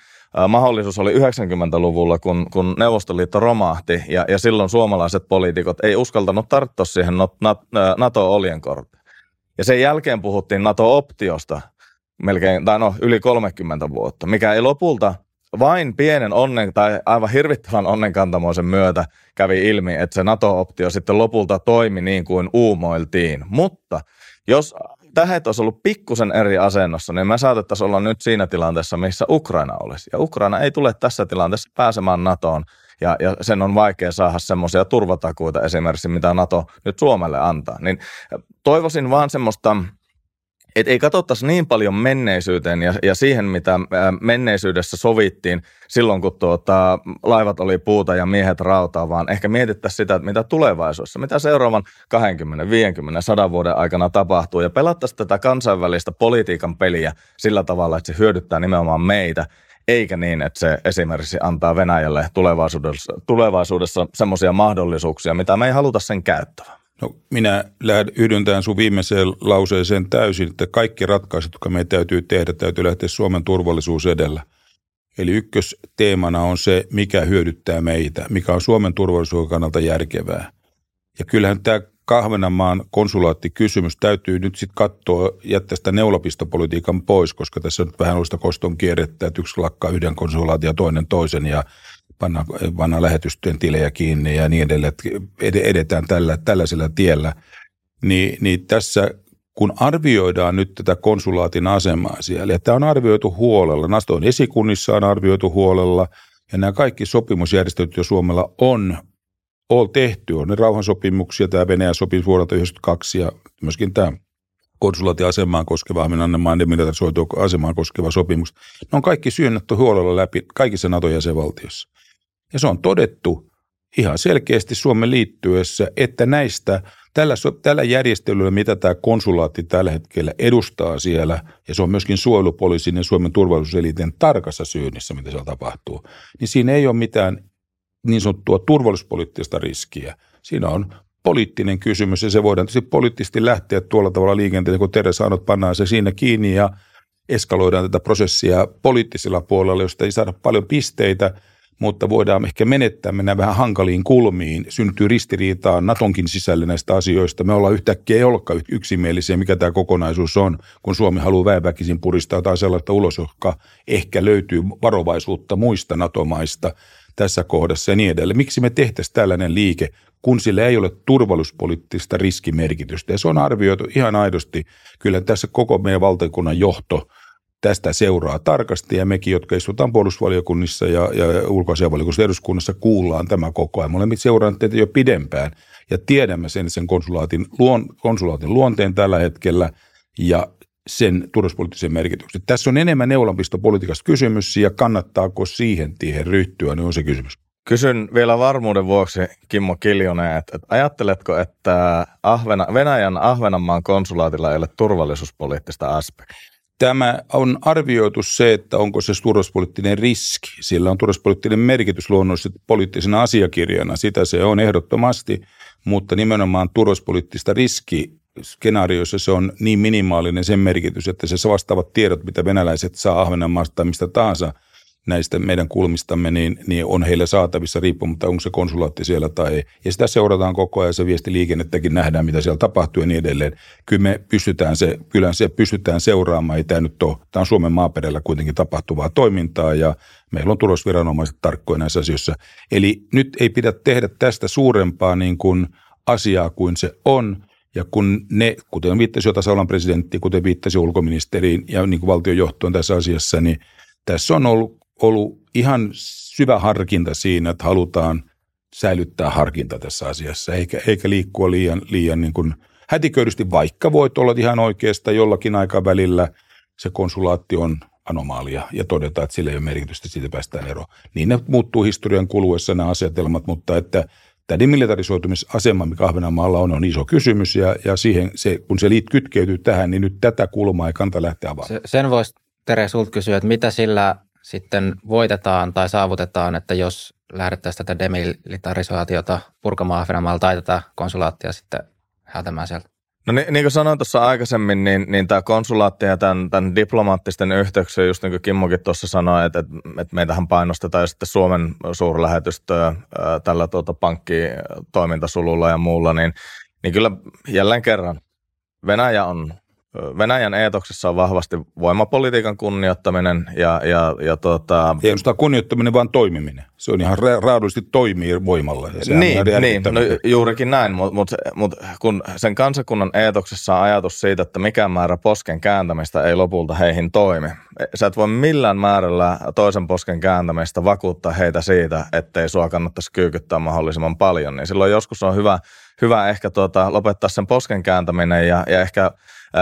mahdollisuus oli 90-luvulla, kun, kun Neuvostoliitto romahti ja, ja silloin suomalaiset poliitikot ei uskaltanut tarttua siihen NATO-oljenkorteen. Ja sen jälkeen puhuttiin NATO-optiosta melkein, tai no yli 30 vuotta, mikä ei lopulta vain pienen onnen tai aivan hirvittävän onnenkantamoisen myötä kävi ilmi, että se NATO-optio sitten lopulta toimi niin kuin uumoiltiin. Mutta jos tähet olisi ollut pikkusen eri asennossa, niin me saatettaisiin olla nyt siinä tilanteessa, missä Ukraina olisi. Ja Ukraina ei tule tässä tilanteessa pääsemään NATOon, ja, ja sen on vaikea saada semmoisia turvatakuita esimerkiksi, mitä NATO nyt Suomelle antaa. Niin toivoisin vaan semmoista et ei katsottaisi niin paljon menneisyyteen ja, ja siihen, mitä menneisyydessä sovittiin silloin, kun tuota, laivat oli puuta ja miehet rautaa, vaan ehkä mietittäisiin sitä, että mitä tulevaisuudessa, mitä seuraavan 20, 50, 100 vuoden aikana tapahtuu ja pelattaisiin tätä kansainvälistä politiikan peliä sillä tavalla, että se hyödyttää nimenomaan meitä, eikä niin, että se esimerkiksi antaa Venäjälle tulevaisuudessa, tulevaisuudessa semmoisia mahdollisuuksia, mitä me ei haluta sen käyttävän. No, minä yhdyn tähän sun viimeiseen lauseeseen täysin, että kaikki ratkaisut, jotka meidän täytyy tehdä, täytyy lähteä Suomen turvallisuus edellä. Eli ykkösteemana on se, mikä hyödyttää meitä, mikä on Suomen turvallisuuden kannalta järkevää. Ja kyllähän tämä Kahvenanmaan konsulaattikysymys täytyy nyt sitten katsoa, jättää sitä neulapistopolitiikan pois, koska tässä on vähän ollut koston kierrettä, että yksi lakkaa yhden konsulaatin ja toinen toisen, ja panna, panna lähetystyön tilejä kiinni ja niin edelleen, että edetään tällä, tällaisella tiellä, niin, niin tässä kun arvioidaan nyt tätä konsulaatin asemaa siellä, ja tämä on arvioitu huolella, Naston esikunnissa on arvioitu huolella, ja nämä kaikki sopimusjärjestöt, joita Suomella on, on tehty, on ne rauhansopimuksia, tämä Venäjän sopimus vuodelta 1992 ja myöskin tämä konsulaatin asemaan koskeva, Ahvenanmaan demilitarisoitua asemaan koskeva sopimus. Ne on kaikki syönnetty huolella läpi kaikissa NATO-jäsenvaltioissa. Ja se on todettu ihan selkeästi Suomen liittyessä, että näistä tällä, tällä järjestelyllä, mitä tämä konsulaatti tällä hetkellä edustaa siellä, ja se on myöskin suojelupoliisin ja Suomen turvallisuuseliten tarkassa syynnissä, mitä siellä tapahtuu, niin siinä ei ole mitään niin sanottua turvallisuuspoliittista riskiä. Siinä on poliittinen kysymys, ja se voidaan tietysti poliittisesti lähteä tuolla tavalla liikenteeseen, kun Tere sanot, pannaan se siinä kiinni ja eskaloidaan tätä prosessia poliittisella puolella, josta ei saada paljon pisteitä – mutta voidaan ehkä menettää, mennä vähän hankaliin kulmiin, syntyy ristiriitaa Natonkin sisällä näistä asioista. Me ollaan yhtäkkiä ei olekaan yksimielisiä, mikä tämä kokonaisuus on, kun Suomi haluaa väeväkisin puristaa jotain sellaista ulos, joka ehkä löytyy varovaisuutta muista NATO-maista tässä kohdassa ja niin edelleen. Miksi me tehtäisiin tällainen liike, kun sillä ei ole turvallisuuspoliittista riskimerkitystä? Ja se on arvioitu ihan aidosti. Kyllä tässä koko meidän valtakunnan johto – tästä seuraa tarkasti ja mekin, jotka istutaan puolustusvaliokunnissa ja, ja ulkoasianvaliokunnassa eduskunnassa, kuullaan tämä koko ajan. Me olemme seurannut tätä jo pidempään ja tiedämme sen, sen konsulaatin, luon, konsulaatin luonteen tällä hetkellä ja sen turvallisuuspoliittisen merkityksen. Tässä on enemmän neulanpistopolitiikasta kysymys ja kannattaako siihen tiehen ryhtyä, niin on se kysymys. Kysyn vielä varmuuden vuoksi, Kimmo Kiljonen, että, että ajatteletko, että Ahvena, Venäjän Ahvenanmaan konsulaatilla ei ole turvallisuuspoliittista aspektia? Tämä on arvioitu se, että onko se turvallisuuspoliittinen riski. Sillä on turvallisuuspoliittinen merkitys luonnollisesti poliittisena asiakirjana. Sitä se on ehdottomasti, mutta nimenomaan turvallisuuspoliittista riski skenaarioissa se on niin minimaalinen sen merkitys, että se vastaavat tiedot, mitä venäläiset saa Ahvenanmaasta tai mistä tahansa – näistä meidän kulmistamme, niin, niin on heille saatavissa riippumatta, onko se konsulaatti siellä tai ei. Ja sitä seurataan koko ajan, se viestiliikennettäkin nähdään, mitä siellä tapahtuu ja niin edelleen. Kyllä me pystytään se, kyllä se pystytään seuraamaan, ei tämä nyt ole, tämä on Suomen maaperällä kuitenkin tapahtuvaa toimintaa ja meillä on turvallisuusviranomaiset tarkkoja näissä asioissa. Eli nyt ei pidä tehdä tästä suurempaa niin kuin asiaa kuin se on. Ja kun ne, kuten viittasi jo tasavallan presidentti, kuten viittasi ulkoministeriin ja niin kuin valtionjohtoon tässä asiassa, niin tässä on ollut, ollut ihan syvä harkinta siinä, että halutaan säilyttää harkinta tässä asiassa, eikä, eikä liikkua liian, liian niin kuin hätiköidysti, vaikka voit olla ihan oikeasta jollakin aikavälillä se konsulaatti on anomaalia ja todeta, että sillä ei ole merkitystä, siitä päästään eroon. Niin ne muuttuu historian kuluessa nämä asetelmat, mutta että tämä demilitarisoitumisasema, mikä Ahvenanmaalla on, on iso kysymys ja, ja siihen se, kun se liit kytkeytyy tähän, niin nyt tätä kulmaa ei kanta lähteä avaamaan. Sen voisi Tere sulta kysyä, että mitä sillä sitten voitetaan tai saavutetaan, että jos lähdettäisiin tätä demilitarisaatiota purkamaan Ahvenanmaalla tai tätä konsulaattia sitten hätämään sieltä? No niin, niin kuin sanoin tuossa aikaisemmin, niin, niin tämä konsulaatti ja tämän, tämän diplomaattisten yhteyksien, just niin kuin Kimmokin tuossa sanoi, että, että, että meitähän painostetaan sitten Suomen suurlähetystöä tällä tuota, pankkitoimintasululla ja muulla, niin, niin kyllä jälleen kerran Venäjä on Venäjän eetoksessa on vahvasti voimapolitiikan kunnioittaminen ja, ja, ja tuota... Ei ainoastaan kunnioittaminen, vaan toimiminen. Se on ihan raadullisesti toimii voimalla. Ja niin, niin no, juurikin näin, mutta mut, mut, kun sen kansakunnan eetoksessa on ajatus siitä, että mikään määrä posken kääntämistä ei lopulta heihin toimi. Sä et voi millään määrällä toisen posken kääntämistä vakuuttaa heitä siitä, ettei sua kannattaisi kyykyttää mahdollisimman paljon. Niin silloin joskus on hyvä, hyvä ehkä tuota, lopettaa sen posken kääntäminen ja, ja ehkä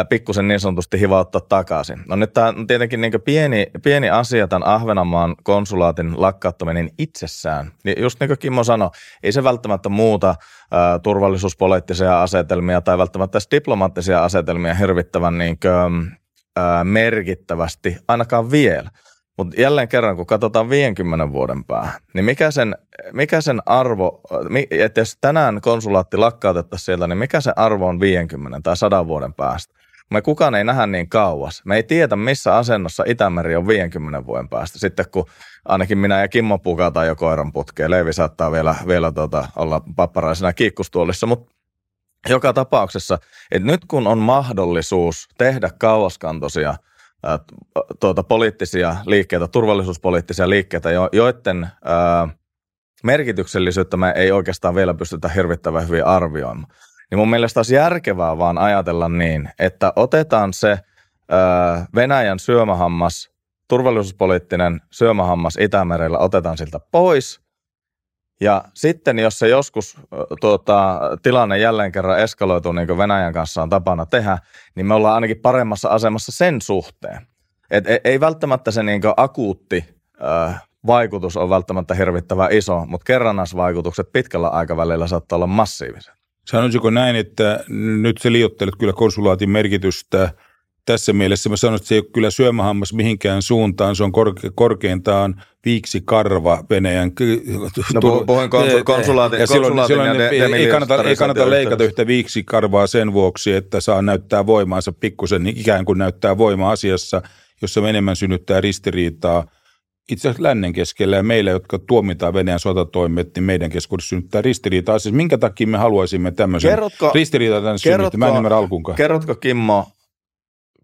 pikkusen niin sanotusti hivauttaa takaisin. No nyt tämä on tietenkin niin pieni, pieni asia tämän Ahvenanmaan konsulaatin lakkauttaminen itsessään. Niin just niin kuin Kimmo sanoi, ei se välttämättä muuta ä, turvallisuuspoliittisia asetelmia tai välttämättä diplomaattisia asetelmia hirvittävän niin kuin, ä, merkittävästi, ainakaan vielä. Mutta jälleen kerran, kun katsotaan 50 vuoden päähän, niin mikä sen, mikä sen arvo, että jos tänään konsulaatti lakkautettaisiin sieltä, niin mikä se arvo on 50 tai 100 vuoden päästä? Me kukaan ei nähdä niin kauas. Me ei tiedä, missä asennossa Itämeri on 50 vuoden päästä. Sitten kun ainakin minä ja Kimmo pukataan jo koiran putkeen. Leevi saattaa vielä, vielä tota, olla papparaisena kiikkustuolissa, mutta joka tapauksessa, että nyt kun on mahdollisuus tehdä kauaskantoisia – tuota, poliittisia liikkeitä, turvallisuuspoliittisia liikkeitä, jo, joiden ää, merkityksellisyyttä me ei oikeastaan vielä pystytä hirvittävän hyvin arvioimaan. Niin mun mielestä olisi järkevää vaan ajatella niin, että otetaan se ää, Venäjän syömähammas, turvallisuuspoliittinen syömähammas Itämerellä, otetaan siltä pois – ja sitten jos se joskus tuota, tilanne jälleen kerran eskaloituu, niin kuin Venäjän kanssa on tapana tehdä, niin me ollaan ainakin paremmassa asemassa sen suhteen. Et ei, ei välttämättä se niin akuutti äh, vaikutus on välttämättä hirvittävän iso, mutta kerrannaisvaikutukset pitkällä aikavälillä saattaa olla massiivisia. Sanoisiko näin, että nyt se liottelet kyllä konsulaatin merkitystä – tässä mielessä mä sanon, että se ei ole kyllä syömähammas mihinkään suuntaan, se on korke, korkeintaan viiksi karva Venäjän. No puhuin konsu, konsulaatin, ja silloin, silloin ja de, ei kannata, ei kannata leikata yhtä viiksi karvaa sen vuoksi, että saa näyttää voimaansa pikkusen niin ikään kuin näyttää voima asiassa, jossa enemmän synnyttää ristiriitaa itse asiassa lännen keskellä ja meillä, jotka tuomitaan Venäjän sotatoimet, niin meidän keskuudessa synnyttää ristiriitaa. Siis minkä takia me haluaisimme tämmöisen kerrotko, ristiriitaa tänne synnyttää? Mä en ymmärrä alkuunkaan. Kerrotko Kimmo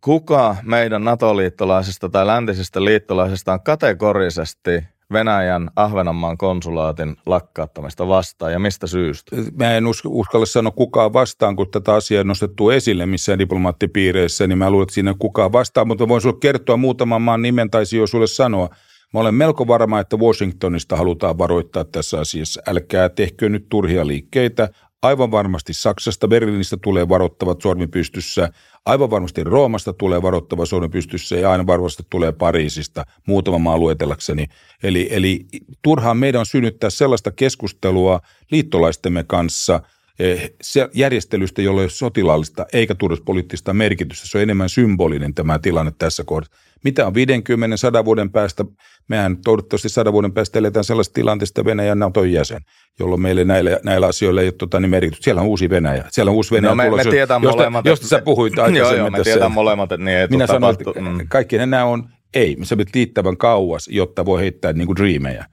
kuka meidän NATO-liittolaisista tai läntisistä liittolaisista on kategorisesti Venäjän Ahvenanmaan konsulaatin lakkauttamista vastaan ja mistä syystä? Mä en uskalla sanoa kukaan vastaan, kun tätä asiaa on nostettu esille missään diplomaattipiireissä, niin mä luulen, että siinä kukaan vastaan, mutta voin sulle kertoa muutaman maan nimen tai jo sulle sanoa. Mä olen melko varma, että Washingtonista halutaan varoittaa tässä asiassa. Älkää tehkö nyt turhia liikkeitä. Aivan varmasti Saksasta, Berliinistä tulee varoittavat sormi pystyssä. Aivan varmasti Roomasta tulee varoittava sormi pystyssä ja aina varmasti tulee Pariisista muutama maa luetellakseni. Eli, eli turhaan meidän on synnyttää sellaista keskustelua liittolaistemme kanssa – eh, se järjestelystä, jolla ei ole sotilaallista eikä turvallisuuspoliittista merkitystä. Se on enemmän symbolinen tämä tilanne tässä kohdassa. Mitä on 50, 100 vuoden päästä? Mehän toivottavasti 100 vuoden päästä eletään sellaista tilanteesta Venäjän nato jäsen, jolloin meille näillä, näillä asioilla ei ole tota, niin merkitystä. Siellä on uusi Venäjä. Siellä on uusi Venäjä no, me, tulossa, me josta, molemmat. Josta sä puhuit aikaisemmin. joo, joo, me tiedän molemmat, että niin ei Minä sanoin, että mm. kaikki nämä on ei. Me sä liittävän kauas, jotta voi heittää niin kuin dreamejä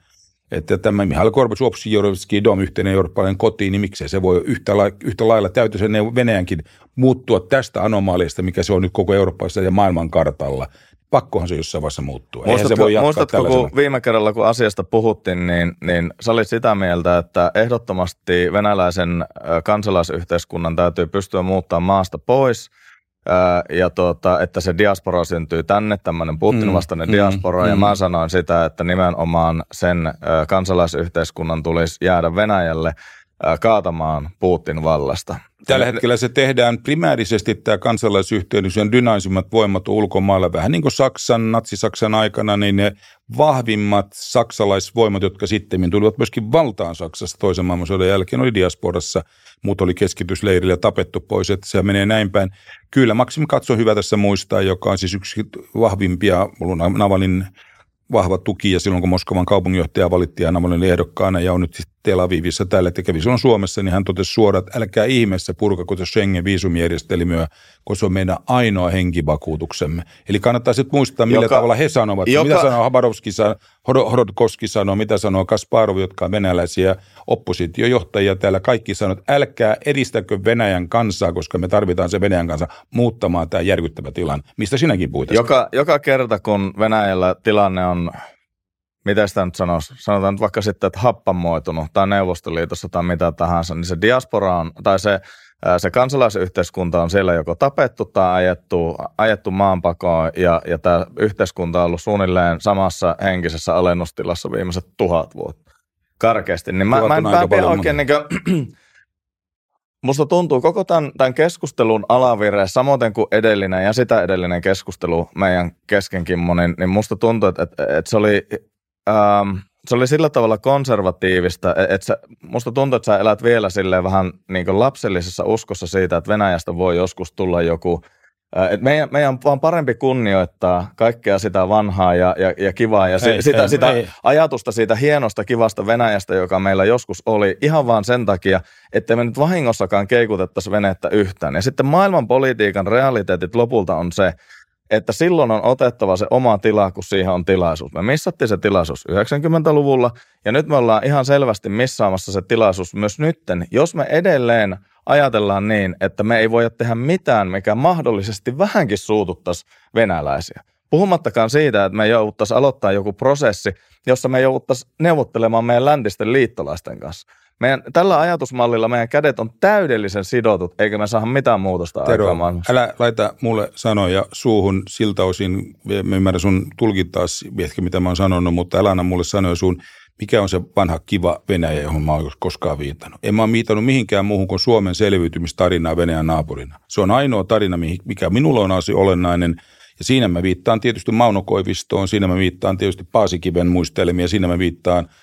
että tämä Mihail Gorbachev, Jorovski, Dom, yhteinen eurooppalainen kotiin, niin miksei se voi yhtä, la, yhtä lailla täytyy Venäjänkin muuttua tästä anomaaliasta, mikä se on nyt koko Euroopassa ja maailman kartalla. Pakkohan se jossain vaiheessa muuttuu. Muistatko, se voi muistatko kun viime kerralla, kun asiasta puhuttiin, niin, niin sä olit sitä mieltä, että ehdottomasti venäläisen kansalaisyhteiskunnan täytyy pystyä muuttamaan maasta pois – ja tuota, että se diaspora syntyy tänne, tämmöinen Putin vastainen mm, diaspora, mm, ja mm. mä sanoin sitä, että nimenomaan sen kansalaisyhteiskunnan tulisi jäädä Venäjälle kaatamaan Putin vallasta. Tällä hetkellä se tehdään primäärisesti tämä kansalaisyhteisön dynaisimmat voimat ulkomailla, vähän niin kuin Saksan, natsi-Saksan aikana, niin ne vahvimmat saksalaisvoimat, jotka sitten tulivat myöskin valtaan Saksassa toisen maailmansodan jälkeen, oli diasporassa, muut oli keskitysleirillä tapettu pois, että se menee näin päin. Kyllä, Maksim Katso hyvä tässä muistaa, joka on siis yksi vahvimpia, Navalin vahva tuki ja silloin kun Moskovan kaupunginjohtaja valittiin Navalin ehdokkaana ja on nyt siis Tel Avivissa tällä, että kävi silloin Suomessa, niin hän totesi suoraan, että älkää ihmeessä purkako Schengen viisumijärjestelmää, koska se on meidän ainoa henkivakuutuksemme. Eli kannattaa sitten muistaa, millä joka, tavalla he sanovat. Joka, mitä sanoo Habarovski, Horodkoski sanoo, mitä sanoo Kasparov, jotka on venäläisiä oppositiojohtajia täällä. Kaikki sanoo, että älkää edistäkö Venäjän kansaa, koska me tarvitaan se Venäjän kanssa muuttamaan tämä järkyttävä tilanne. Mistä sinäkin puhuit? Joka, joka kerta, kun Venäjällä tilanne on miten sitä nyt sanoisi, sanotaan nyt vaikka sitten, että happamoitunut tai Neuvostoliitossa tai mitä tahansa, niin se diaspora on, tai se, se kansalaisyhteiskunta on siellä joko tapettu tai ajettu, ajettu maanpakoon ja, ja tämä yhteiskunta on ollut suunnilleen samassa henkisessä alennustilassa viimeiset tuhat vuotta. Karkeasti. Niin mä, mä en, mä en oikein niin kuin, Musta tuntuu koko tämän, tämän keskustelun alavire, samoin kuin edellinen ja sitä edellinen keskustelu meidän keskenkin, niin, niin musta tuntuu, että, että, että se oli ähm, se oli sillä tavalla konservatiivista, e-, että sä, musta tuntuu, että sä elät vielä silleen vähän niin lapsellisessa uskossa siitä, että Venäjästä voi joskus tulla joku, että meidän, meidän on vaan parempi kunnioittaa kaikkea sitä vanhaa ja, ja, ja kivaa ja ei, sitä, ei, sitä ei. ajatusta siitä hienosta, kivasta Venäjästä, joka meillä joskus oli, ihan vaan sen takia, että me nyt vahingossakaan keikutettaisiin venettä yhtään. Ja sitten maailmanpolitiikan realiteetit lopulta on se, että silloin on otettava se oma tila, kun siihen on tilaisuus. Me missattiin se tilaisuus 90-luvulla ja nyt me ollaan ihan selvästi missaamassa se tilaisuus myös nytten. Jos me edelleen ajatellaan niin, että me ei voida tehdä mitään, mikä mahdollisesti vähänkin suututtaisi venäläisiä. Puhumattakaan siitä, että me jouduttaisiin aloittaa joku prosessi, jossa me jouduttaisiin neuvottelemaan meidän läntisten liittolaisten kanssa. Meidän, tällä ajatusmallilla meidän kädet on täydellisen sidotut, eikä me saa mitään muutosta Tero, aikaa maailmassa. älä laita mulle sanoja suuhun siltä osin, mä ymmärrän sun tulkintaas, ehkä mitä mä oon sanonut, mutta älä anna mulle sanoa sun, mikä on se vanha kiva Venäjä, johon mä oon koskaan viitannut. En mä ole viitannut mihinkään muuhun kuin Suomen selviytymistarinaa Venäjän naapurina. Se on ainoa tarina, mikä minulla on asia olennainen, ja siinä mä viittaan tietysti Mauno Koivistoon, siinä mä viittaan tietysti Paasikiven muistelmia, siinä mä viittaan –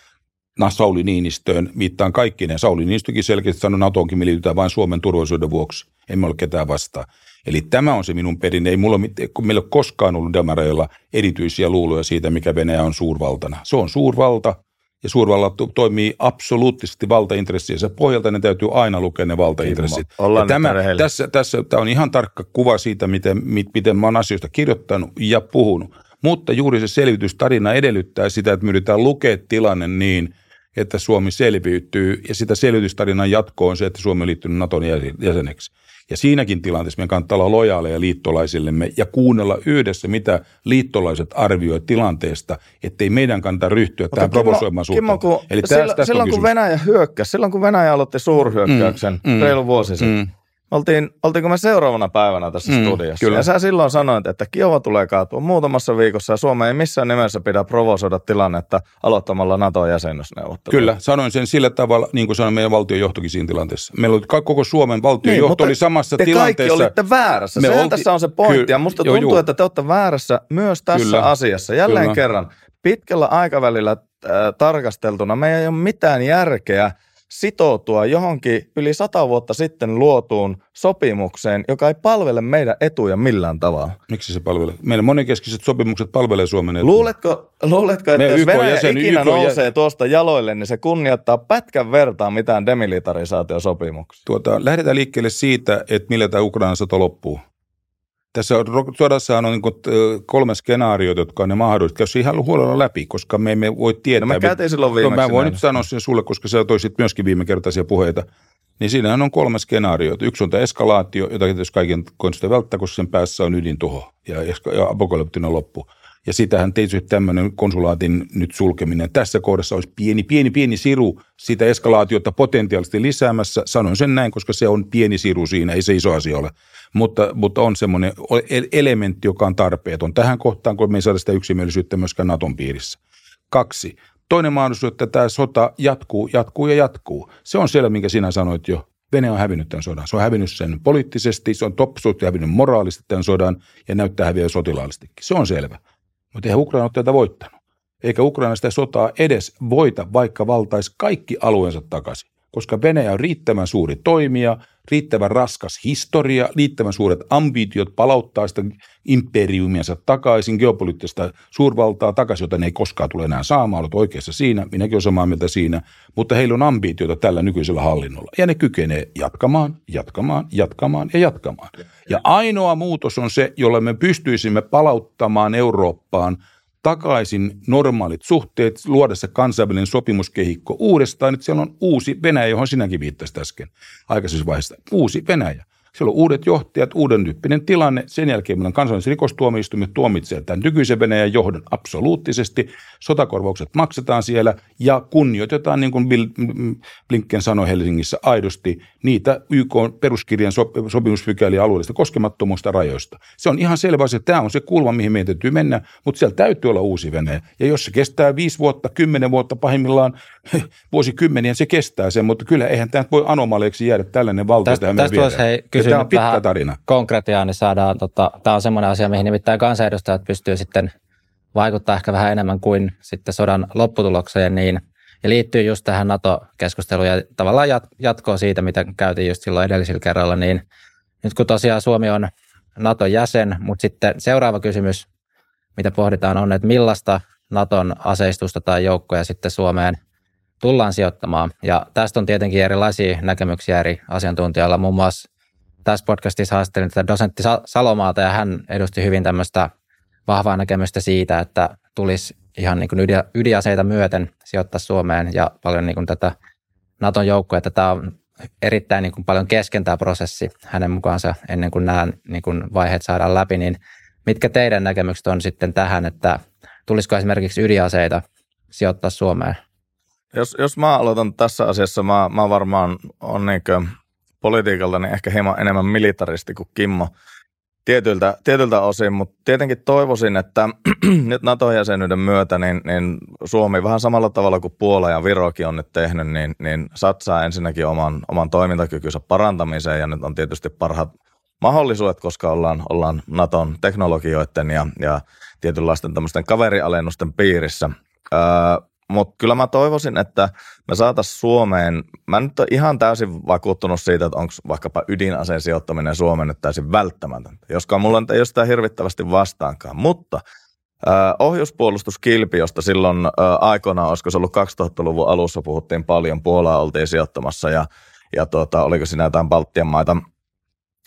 Sauli Niinistöön, viittaan kaikkineen. Sauli Niinistökin selkeästi sanoi, NATOonkin me liitytään vain Suomen turvallisuuden vuoksi. Emme ole ketään vastaan. Eli tämä on se minun perinne. Ei mulla meillä ole koskaan ollut demareilla erityisiä luuloja siitä, mikä Venäjä on suurvaltana. Se on suurvalta, ja suurvallat toimii absoluuttisesti valtaintressiensä pohjalta, ne täytyy aina lukea ne valtaintressit. tämä, tässä, tässä, tämä on ihan tarkka kuva siitä, miten, miten mä oon asioista kirjoittanut ja puhunut. Mutta juuri se selvitystarina edellyttää sitä, että me yritetään lukea tilanne niin, että Suomi selviytyy, ja sitä selvitystarinan jatko on se, että Suomi on liittynyt Naton jäseneksi. Ja siinäkin tilanteessa meidän kannattaa olla lojaaleja liittolaisillemme ja kuunnella yhdessä, mitä liittolaiset arvioivat tilanteesta, ettei meidän kannata ryhtyä Mutta tähän provosoimaan suhteen. Kimmo, Eli silloin, tästä silloin kun Venäjä hyökkäsi, silloin kun Venäjä aloitti suurhyökkäyksen mm, mm, reilu vuosi sitten, mm oltiin, oltiinko me seuraavana päivänä tässä mm, studiossa. Kyllä. Ja sä silloin sanoit, että Kiova tulee kaatua muutamassa viikossa ja Suomi ei missään nimessä pidä provosoida tilannetta aloittamalla NATO-jäsenyysneuvotteluja. Kyllä, sanoin sen sillä tavalla, niin kuin sanoin meidän valtiojohtokin siinä tilanteessa. Meillä oli koko Suomen valtiojohto niin, oli samassa te tilanteessa. kaikki olitte väärässä. Me Sehän olti... tässä on se pointti. Ky- ja musta tuntuu, joo, että te olette väärässä myös tässä kyllä. asiassa. Jälleen kyllä. kerran, pitkällä aikavälillä äh, tarkasteltuna meidän ei ole mitään järkeä – sitoutua johonkin yli sata vuotta sitten luotuun sopimukseen, joka ei palvele meidän etuja millään tavalla. Miksi se palvelee? Meidän monenkeskiset sopimukset palvelee Suomen etuja. Luuletko, luuletko että jos Venäjä jäsen, ikinä YK nousee jä... tuosta jaloille, niin se kunnioittaa pätkän vertaa mitään demilitarisaatiosopimuksia? Tuota, lähdetään liikkeelle siitä, että millä tämä Ukrainan sota loppuu. Tässä sodassa on niin kolme skenaariota, jotka on ne mahdolliset. Käy ihan huolella läpi, koska me emme voi tietää. No me käytiin silloin viimeksi. No, mä voin nyt sanoa sen sulle, koska sä toisit myöskin viime kertaisia puheita. niin siinähän on kolme skenaarioita. Yksi on tämä eskalaatio, jota kaiken konsta välttää, koska sen päässä on ydintuho ja, ja apokalyptinen loppu. Ja sitähän tietysti tämmöinen konsulaatin nyt sulkeminen tässä kohdassa olisi pieni, pieni, pieni siru sitä eskalaatiota potentiaalisesti lisäämässä. Sanoin sen näin, koska se on pieni siru siinä, ei se iso asia ole. Mutta, mutta on semmoinen elementti, joka on tarpeeton tähän kohtaan, kun me ei saada sitä yksimielisyyttä myöskään Naton piirissä. Kaksi. Toinen mahdollisuus, että tämä sota jatkuu, jatkuu ja jatkuu. Se on siellä, minkä sinä sanoit jo. Venäjä on hävinnyt tämän sodan. Se on hävinnyt sen poliittisesti, se on topsuutti hävinnyt moraalisesti tämän sodan ja näyttää häviä sotilaallisestikin. Se on selvä. Mutta eihän Ukraina ole tätä voittanut. Eikä Ukraina sitä sotaa edes voita, vaikka valtaisi kaikki alueensa takaisin. Koska Venäjä on riittävän suuri toimija, riittävän raskas historia, riittävän suuret ambitiot palauttaa sitä imperiumiansa takaisin, geopoliittista suurvaltaa takaisin, jota ne ei koskaan tule enää saamaan, olet oikeassa siinä, minäkin olen samaa mieltä siinä, mutta heillä on ambitioita tällä nykyisellä hallinnolla. Ja ne kykenee jatkamaan, jatkamaan, jatkamaan ja jatkamaan. Ja ainoa muutos on se, jolla me pystyisimme palauttamaan Eurooppaan – takaisin normaalit suhteet, luoda se kansainvälinen sopimuskehikko uudestaan, että siellä on uusi Venäjä, johon sinäkin viittasit äsken aikaisessa vaiheessa. Uusi Venäjä. Siellä on uudet johtajat, uuden tyyppinen tilanne. Sen jälkeen meillä on kansallisen rikostuomioistuimet tuomitsee tämän nykyisen Venäjän johdon absoluuttisesti. Sotakorvaukset maksetaan siellä ja kunnioitetaan, niin kuin Bill Blinken sanoi Helsingissä, aidosti niitä YK peruskirjan sopimuspykäliä alueellista koskemattomuusta rajoista. Se on ihan selvä asia, tämä on se kulma, mihin meidän täytyy mennä, mutta siellä täytyy olla uusi Venäjä. Ja jos se kestää viisi vuotta, kymmenen vuotta, pahimmillaan vuosikymmeniä, se kestää sen, mutta kyllä eihän tämä voi anomaliaksi jäädä tällainen valta tästä, tähän tästä hei, tämä on pitkä vähän tarina. konkretiaa, niin saadaan, tota, tämä on semmoinen asia, mihin nimittäin kansanedustajat pystyy sitten vaikuttaa ehkä vähän enemmän kuin sitten sodan lopputulokseen, niin ja liittyy just tähän NATO-keskusteluun ja tavallaan jatkoa siitä, mitä käytiin just silloin edellisellä kerralla, niin nyt kun tosiaan Suomi on Naton jäsen, mutta sitten seuraava kysymys, mitä pohditaan on, että millaista Naton aseistusta tai joukkoja sitten Suomeen tullaan sijoittamaan. Ja tästä on tietenkin erilaisia näkemyksiä eri asiantuntijoilla. Muun muassa tässä podcastissa haastattelin tätä dosentti Salomaata ja hän edusti hyvin tämmöistä vahvaa näkemystä siitä, että tulisi ihan niin kuin ydinaseita myöten sijoittaa Suomeen ja paljon niin kuin tätä Naton joukkoja. Tämä on erittäin niin kuin paljon kesken tämä prosessi hänen mukaansa ennen kuin nämä niin kuin vaiheet saadaan läpi, niin mitkä teidän näkemykset on sitten tähän, että tulisiko esimerkiksi ydinaseita sijoittaa Suomeen? Jos, jos mä aloitan tässä asiassa, mä, mä varmaan on niin politiikalta niin ehkä hieman enemmän militaristi kuin Kimmo tietyltä, tietyltä osin, mutta tietenkin toivoisin, että nyt NATO-jäsenyyden myötä niin, niin Suomi vähän samalla tavalla kuin Puola ja Virokin on nyt tehnyt, niin, niin satsaa ensinnäkin oman, oman toimintakykynsä parantamiseen ja nyt on tietysti parhaat mahdollisuudet, koska ollaan, ollaan Naton teknologioiden ja, ja tietynlaisten tämmöisten kaverialennusten piirissä. Öö, mutta kyllä mä toivoisin, että me saataisiin Suomeen, mä nyt olen ihan täysin vakuuttunut siitä, että onko vaikkapa ydinaseen sijoittaminen Suomeen nyt täysin välttämätöntä, joskaan mulla ei ole sitä hirvittävästi vastaankaan, mutta äh, ohjuspuolustuskilpi, josta silloin äh, aikoinaan, olisiko se ollut 2000-luvun alussa, puhuttiin paljon, Puolaa oltiin sijoittamassa ja, ja tuota, oliko siinä jotain Baltian maita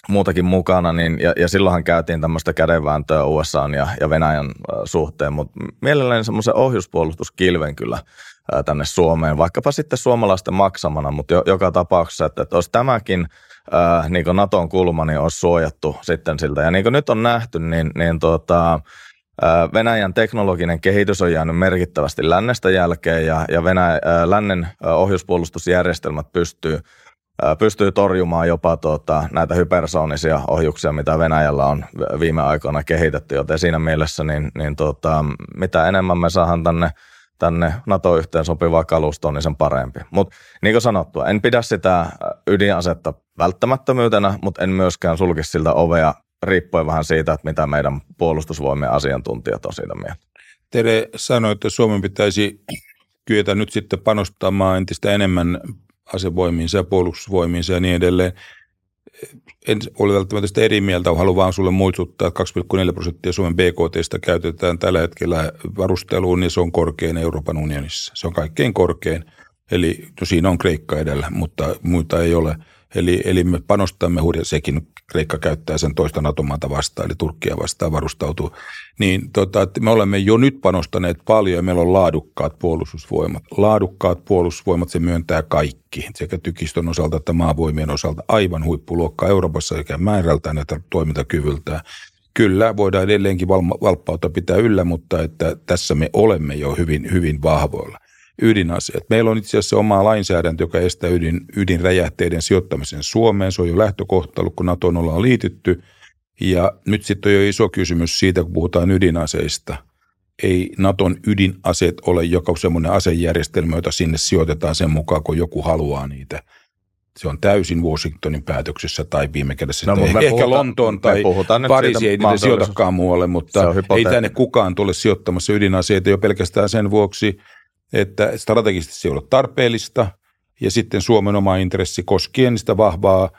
muutakin mukana, niin, ja, ja silloinhan käytiin tämmöistä kädenvääntöä USA ja, ja Venäjän suhteen, mutta mielelläni semmoisen ohjuspuolustuskilven kyllä tänne Suomeen, vaikkapa sitten suomalaisten maksamana, mutta jo, joka tapauksessa, että, että olisi tämäkin äh, niin kuin Naton kulma, niin olisi suojattu sitten siltä. Ja niin kuin nyt on nähty, niin, niin tuota, Venäjän teknologinen kehitys on jäänyt merkittävästi lännestä jälkeen ja, ja Venäjä, äh, lännen ohjuspuolustusjärjestelmät pystyy pystyy torjumaan jopa tuota, näitä hypersoonisia ohjuksia, mitä Venäjällä on viime aikoina kehitetty, joten siinä mielessä niin, niin tuota, mitä enemmän me saadaan tänne, tänne NATO-yhteen sopivaa kalustoa, niin sen parempi. Mutta niin kuin sanottua, en pidä sitä ydinasetta välttämättömyytenä, mutta en myöskään sulki siltä ovea riippuen vähän siitä, että mitä meidän puolustusvoimien asiantuntijat on siitä mieltä. Tere sanoi, että Suomen pitäisi kyetä nyt sitten panostamaan entistä enemmän asevoimiinsa ja puolustusvoimiinsa ja niin edelleen. En ole välttämättä sitä eri mieltä, haluan vaan sulle muistuttaa, että 2,4 prosenttia Suomen BKTstä käytetään tällä hetkellä varusteluun, niin se on korkein Euroopan unionissa. Se on kaikkein korkein. Eli no siinä on Kreikka edellä, mutta muita ei ole. Eli, eli me panostamme hurja, sekin Kreikka käyttää sen toista NATO-maata vastaan, eli Turkkia vastaan varustautuu. Niin tota, me olemme jo nyt panostaneet paljon ja meillä on laadukkaat puolustusvoimat. Laadukkaat puolustusvoimat, se myöntää kaikki, sekä tykistön osalta että maavoimien osalta. Aivan huippuluokka Euroopassa sekä määrältään että toimintakyvyltään. Kyllä, voidaan edelleenkin valppautta pitää yllä, mutta että tässä me olemme jo hyvin, hyvin vahvoilla ydinaseet. Meillä on itse asiassa oma lainsäädäntö, joka estää ydin, ydinräjähteiden sijoittamisen Suomeen. Se on jo lähtökohta ollut, kun NATOon ollaan liitytty. Ja nyt sitten on jo iso kysymys siitä, kun puhutaan ydinaseista. Ei Naton ydinaseet ole joka semmoinen asejärjestelmä, jota sinne sijoitetaan sen mukaan, kun joku haluaa niitä. Se on täysin Washingtonin päätöksessä tai viime kädessä. No, ehkä puhutaan, Lontoon tai Pariisi ei niitä sijoitakaan muualle, mutta ei tänne kukaan tule sijoittamassa ydinaseita jo pelkästään sen vuoksi – että strategisesti se ei ole tarpeellista, ja sitten Suomen oma intressi koskien sitä vahvaa,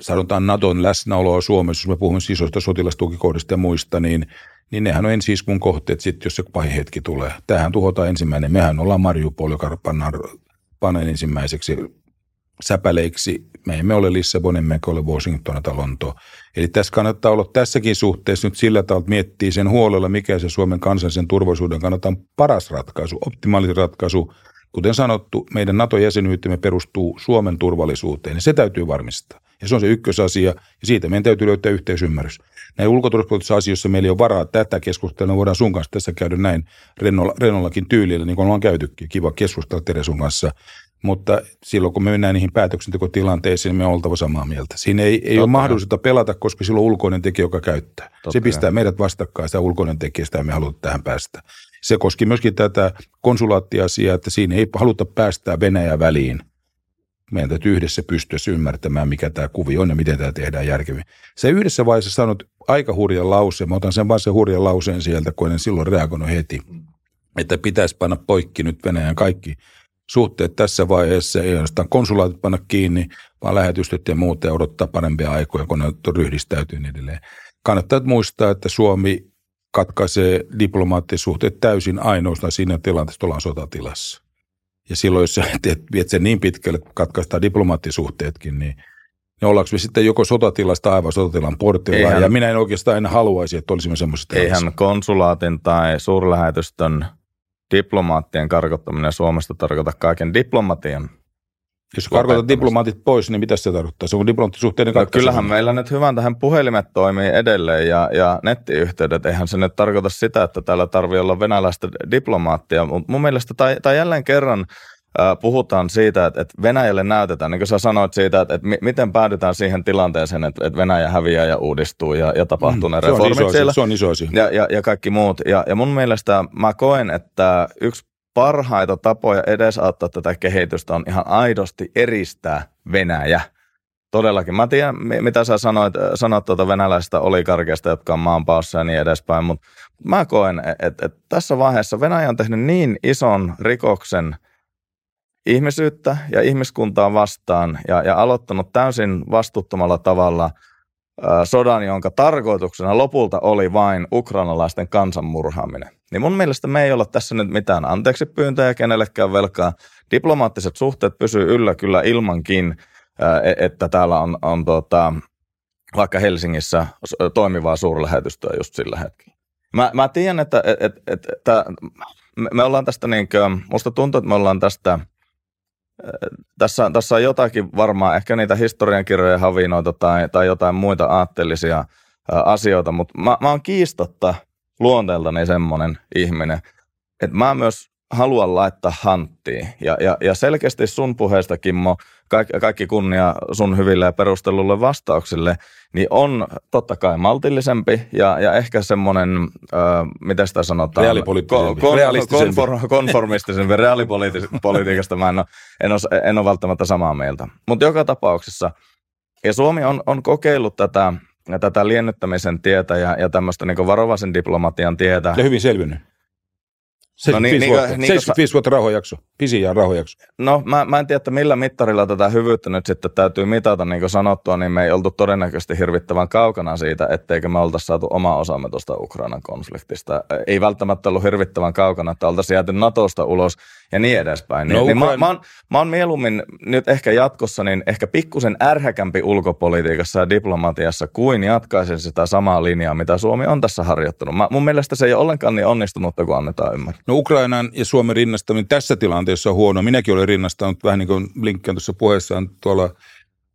sanotaan Naton läsnäoloa Suomessa, jos me puhumme isoista sotilastukikohdista ja muista, niin, niin nehän on ensiiskun kohteet sitten, jos se pahin hetki tulee. Tähän tuhotaan ensimmäinen. Mehän ollaan Mariupol, joka pannaan ensimmäiseksi säpäleiksi. Me emme ole Lissabon, emmekä ole Washington tai Lonto. Eli tässä kannattaa olla tässäkin suhteessa nyt sillä tavalla, että miettii sen huolella, mikä se Suomen kansallisen turvallisuuden kannalta on paras ratkaisu, optimaalisin ratkaisu. Kuten sanottu, meidän NATO-jäsenyytemme perustuu Suomen turvallisuuteen, ja se täytyy varmistaa. Ja se on se ykkösasia, ja siitä meidän täytyy löytää yhteisymmärrys. Näin ulkoturvallisuuspoliittisissa asioissa meillä ei ole varaa tätä keskustelua, voidaan sun kanssa tässä käydä näin rennolla, rennollakin tyylillä, niin kuin ollaan käytykin. Kiva keskustella Teresun kanssa mutta silloin kun me mennään niihin päätöksentekotilanteisiin, niin me on oltava samaa mieltä. Siinä ei, ei ole mahdollisuutta pelata, koska silloin ulkoinen tekijä, joka käyttää. Totta se pistää meidät vastakkain, sitä ulkoinen tekijä, sitä me haluta tähän päästä. Se koski myöskin tätä konsulaattiasiaa, että siinä ei haluta päästää Venäjä väliin. Meidän täytyy yhdessä pystyä ymmärtämään, mikä tämä kuvi on ja miten tämä tehdään järkevin. Se yhdessä vaiheessa sanot aika hurjan lauseen, mä otan sen vain sen hurjan lauseen sieltä, kun en silloin reagoinut heti, että pitäisi panna poikki nyt Venäjän kaikki – suhteet tässä vaiheessa, ei ainoastaan konsulaatit panna kiinni, vaan lähetystöt ja muut ja odottaa parempia aikoja, kun ne ryhdistäytyy niin edelleen. Kannattaa muistaa, että Suomi katkaisee diplomaattisuhteet täysin ainoastaan siinä tilanteessa, että ollaan sotatilassa. Ja silloin, jos sä teet, viet sen niin pitkälle, että katkaistaan diplomaattisuhteetkin, niin niin ollaanko me sitten joko sotatilasta aivan sotatilan portilla, eihän, ja minä en oikeastaan aina haluaisi, että olisimme semmoisessa Eihän konsulaatin tai suurlähetystön diplomaattien karkottaminen Suomesta tarkoita kaiken diplomatian. Jos karkotat diplomaatit pois, niin mitä se tarkoittaa? Se on diplomaattisuhteiden no, Kyllähän meillä nyt hyvän tähän puhelimet toimii edelleen ja, ja nettiyhteydet. Eihän se nyt tarkoita sitä, että täällä tarvii olla venäläistä diplomaattia. Mutta mun mielestä, tai, tai jälleen kerran, puhutaan siitä, että, Venäjälle näytetään, niin kuin sä sanoit siitä, että, miten päädytään siihen tilanteeseen, että, Venäjä häviää ja uudistuu ja, ja tapahtuu mm, ne reformit se on iso siellä. Se on iso asia. Ja, ja, ja kaikki muut. Ja, ja mun mielestä mä koen, että yksi parhaita tapoja edesauttaa tätä kehitystä on ihan aidosti eristää Venäjä. Todellakin. Mä tiedän, mitä sä sanoit, sanoit tuota venäläisestä olikarkeista, jotka on maanpaossa ja niin edespäin, mutta mä koen, että, että tässä vaiheessa Venäjä on tehnyt niin ison rikoksen – ihmisyyttä ja ihmiskuntaa vastaan ja, ja aloittanut täysin vastuuttomalla tavalla ä, sodan, jonka tarkoituksena lopulta oli vain ukrainalaisten kansanmurhaaminen. Niin mun mielestä me ei olla tässä nyt mitään anteeksi pyyntöjä kenellekään velkaa. Diplomaattiset suhteet pysyy yllä kyllä ilmankin, ä, e, että täällä on, on tota, vaikka Helsingissä toimivaa suurlähetystöä just sillä hetkellä. Mä, mä tiedän, että et, et, et, et, me, me ollaan tästä, niin kuin, musta tuntuu, että me ollaan tästä – tässä, tässä on jotakin varmaan, ehkä niitä historiankirjojen havinoita tai, tai jotain muita aatteellisia asioita, mutta mä, mä oon kiistatta luonteeltani semmoinen ihminen, että mä myös haluan laittaa hanttiin. Ja, ja, ja selkeästi sun puheesta, Kimmo, kaikki, kaikki kunnia sun hyville ja perustellulle vastauksille, niin on totta kai maltillisempi ja, ja ehkä semmoinen, äh, miten sitä sanotaan? Reaalipoliittisempi. Kon, konfor, konformistisempi. Reaalipolitiikasta mä en ole, en ole, en ole välttämättä samaa mieltä. Mutta joka tapauksessa, ja Suomi on, on kokeillut tätä, tätä liennyttämisen tietä ja, ja tämmöistä niin varovaisen diplomatian tietä. Ja hyvin selvinnyt. 75, no niin, vuotta, niin, 75 niin, vuotta rauhanjakso, pisin rauhanjakso. No mä, mä en tiedä, että millä mittarilla tätä hyvyyttä nyt sitten täytyy mitata, niin kuin sanottua, niin me ei oltu todennäköisesti hirvittävän kaukana siitä, etteikö me oltaisi saatu oma osamme tuosta Ukrainan konfliktista. Ei välttämättä ollut hirvittävän kaukana, että oltaisiin jääty Natosta ulos ja niin edespäin. No, niin, niin mä, mä, oon, mä oon mieluummin nyt ehkä jatkossa niin ehkä pikkusen ärhäkämpi ulkopolitiikassa ja diplomatiassa kuin jatkaisin sitä samaa linjaa, mitä Suomi on tässä harjoittanut. Mä, mun mielestä se ei ole ollenkaan niin onnistunut, kun annetaan ymmärtää. No Ukrainan ja Suomen rinnastaminen tässä tilanteessa on huono. Minäkin olen rinnastanut vähän niin kuin tuossa puheessaan tuolla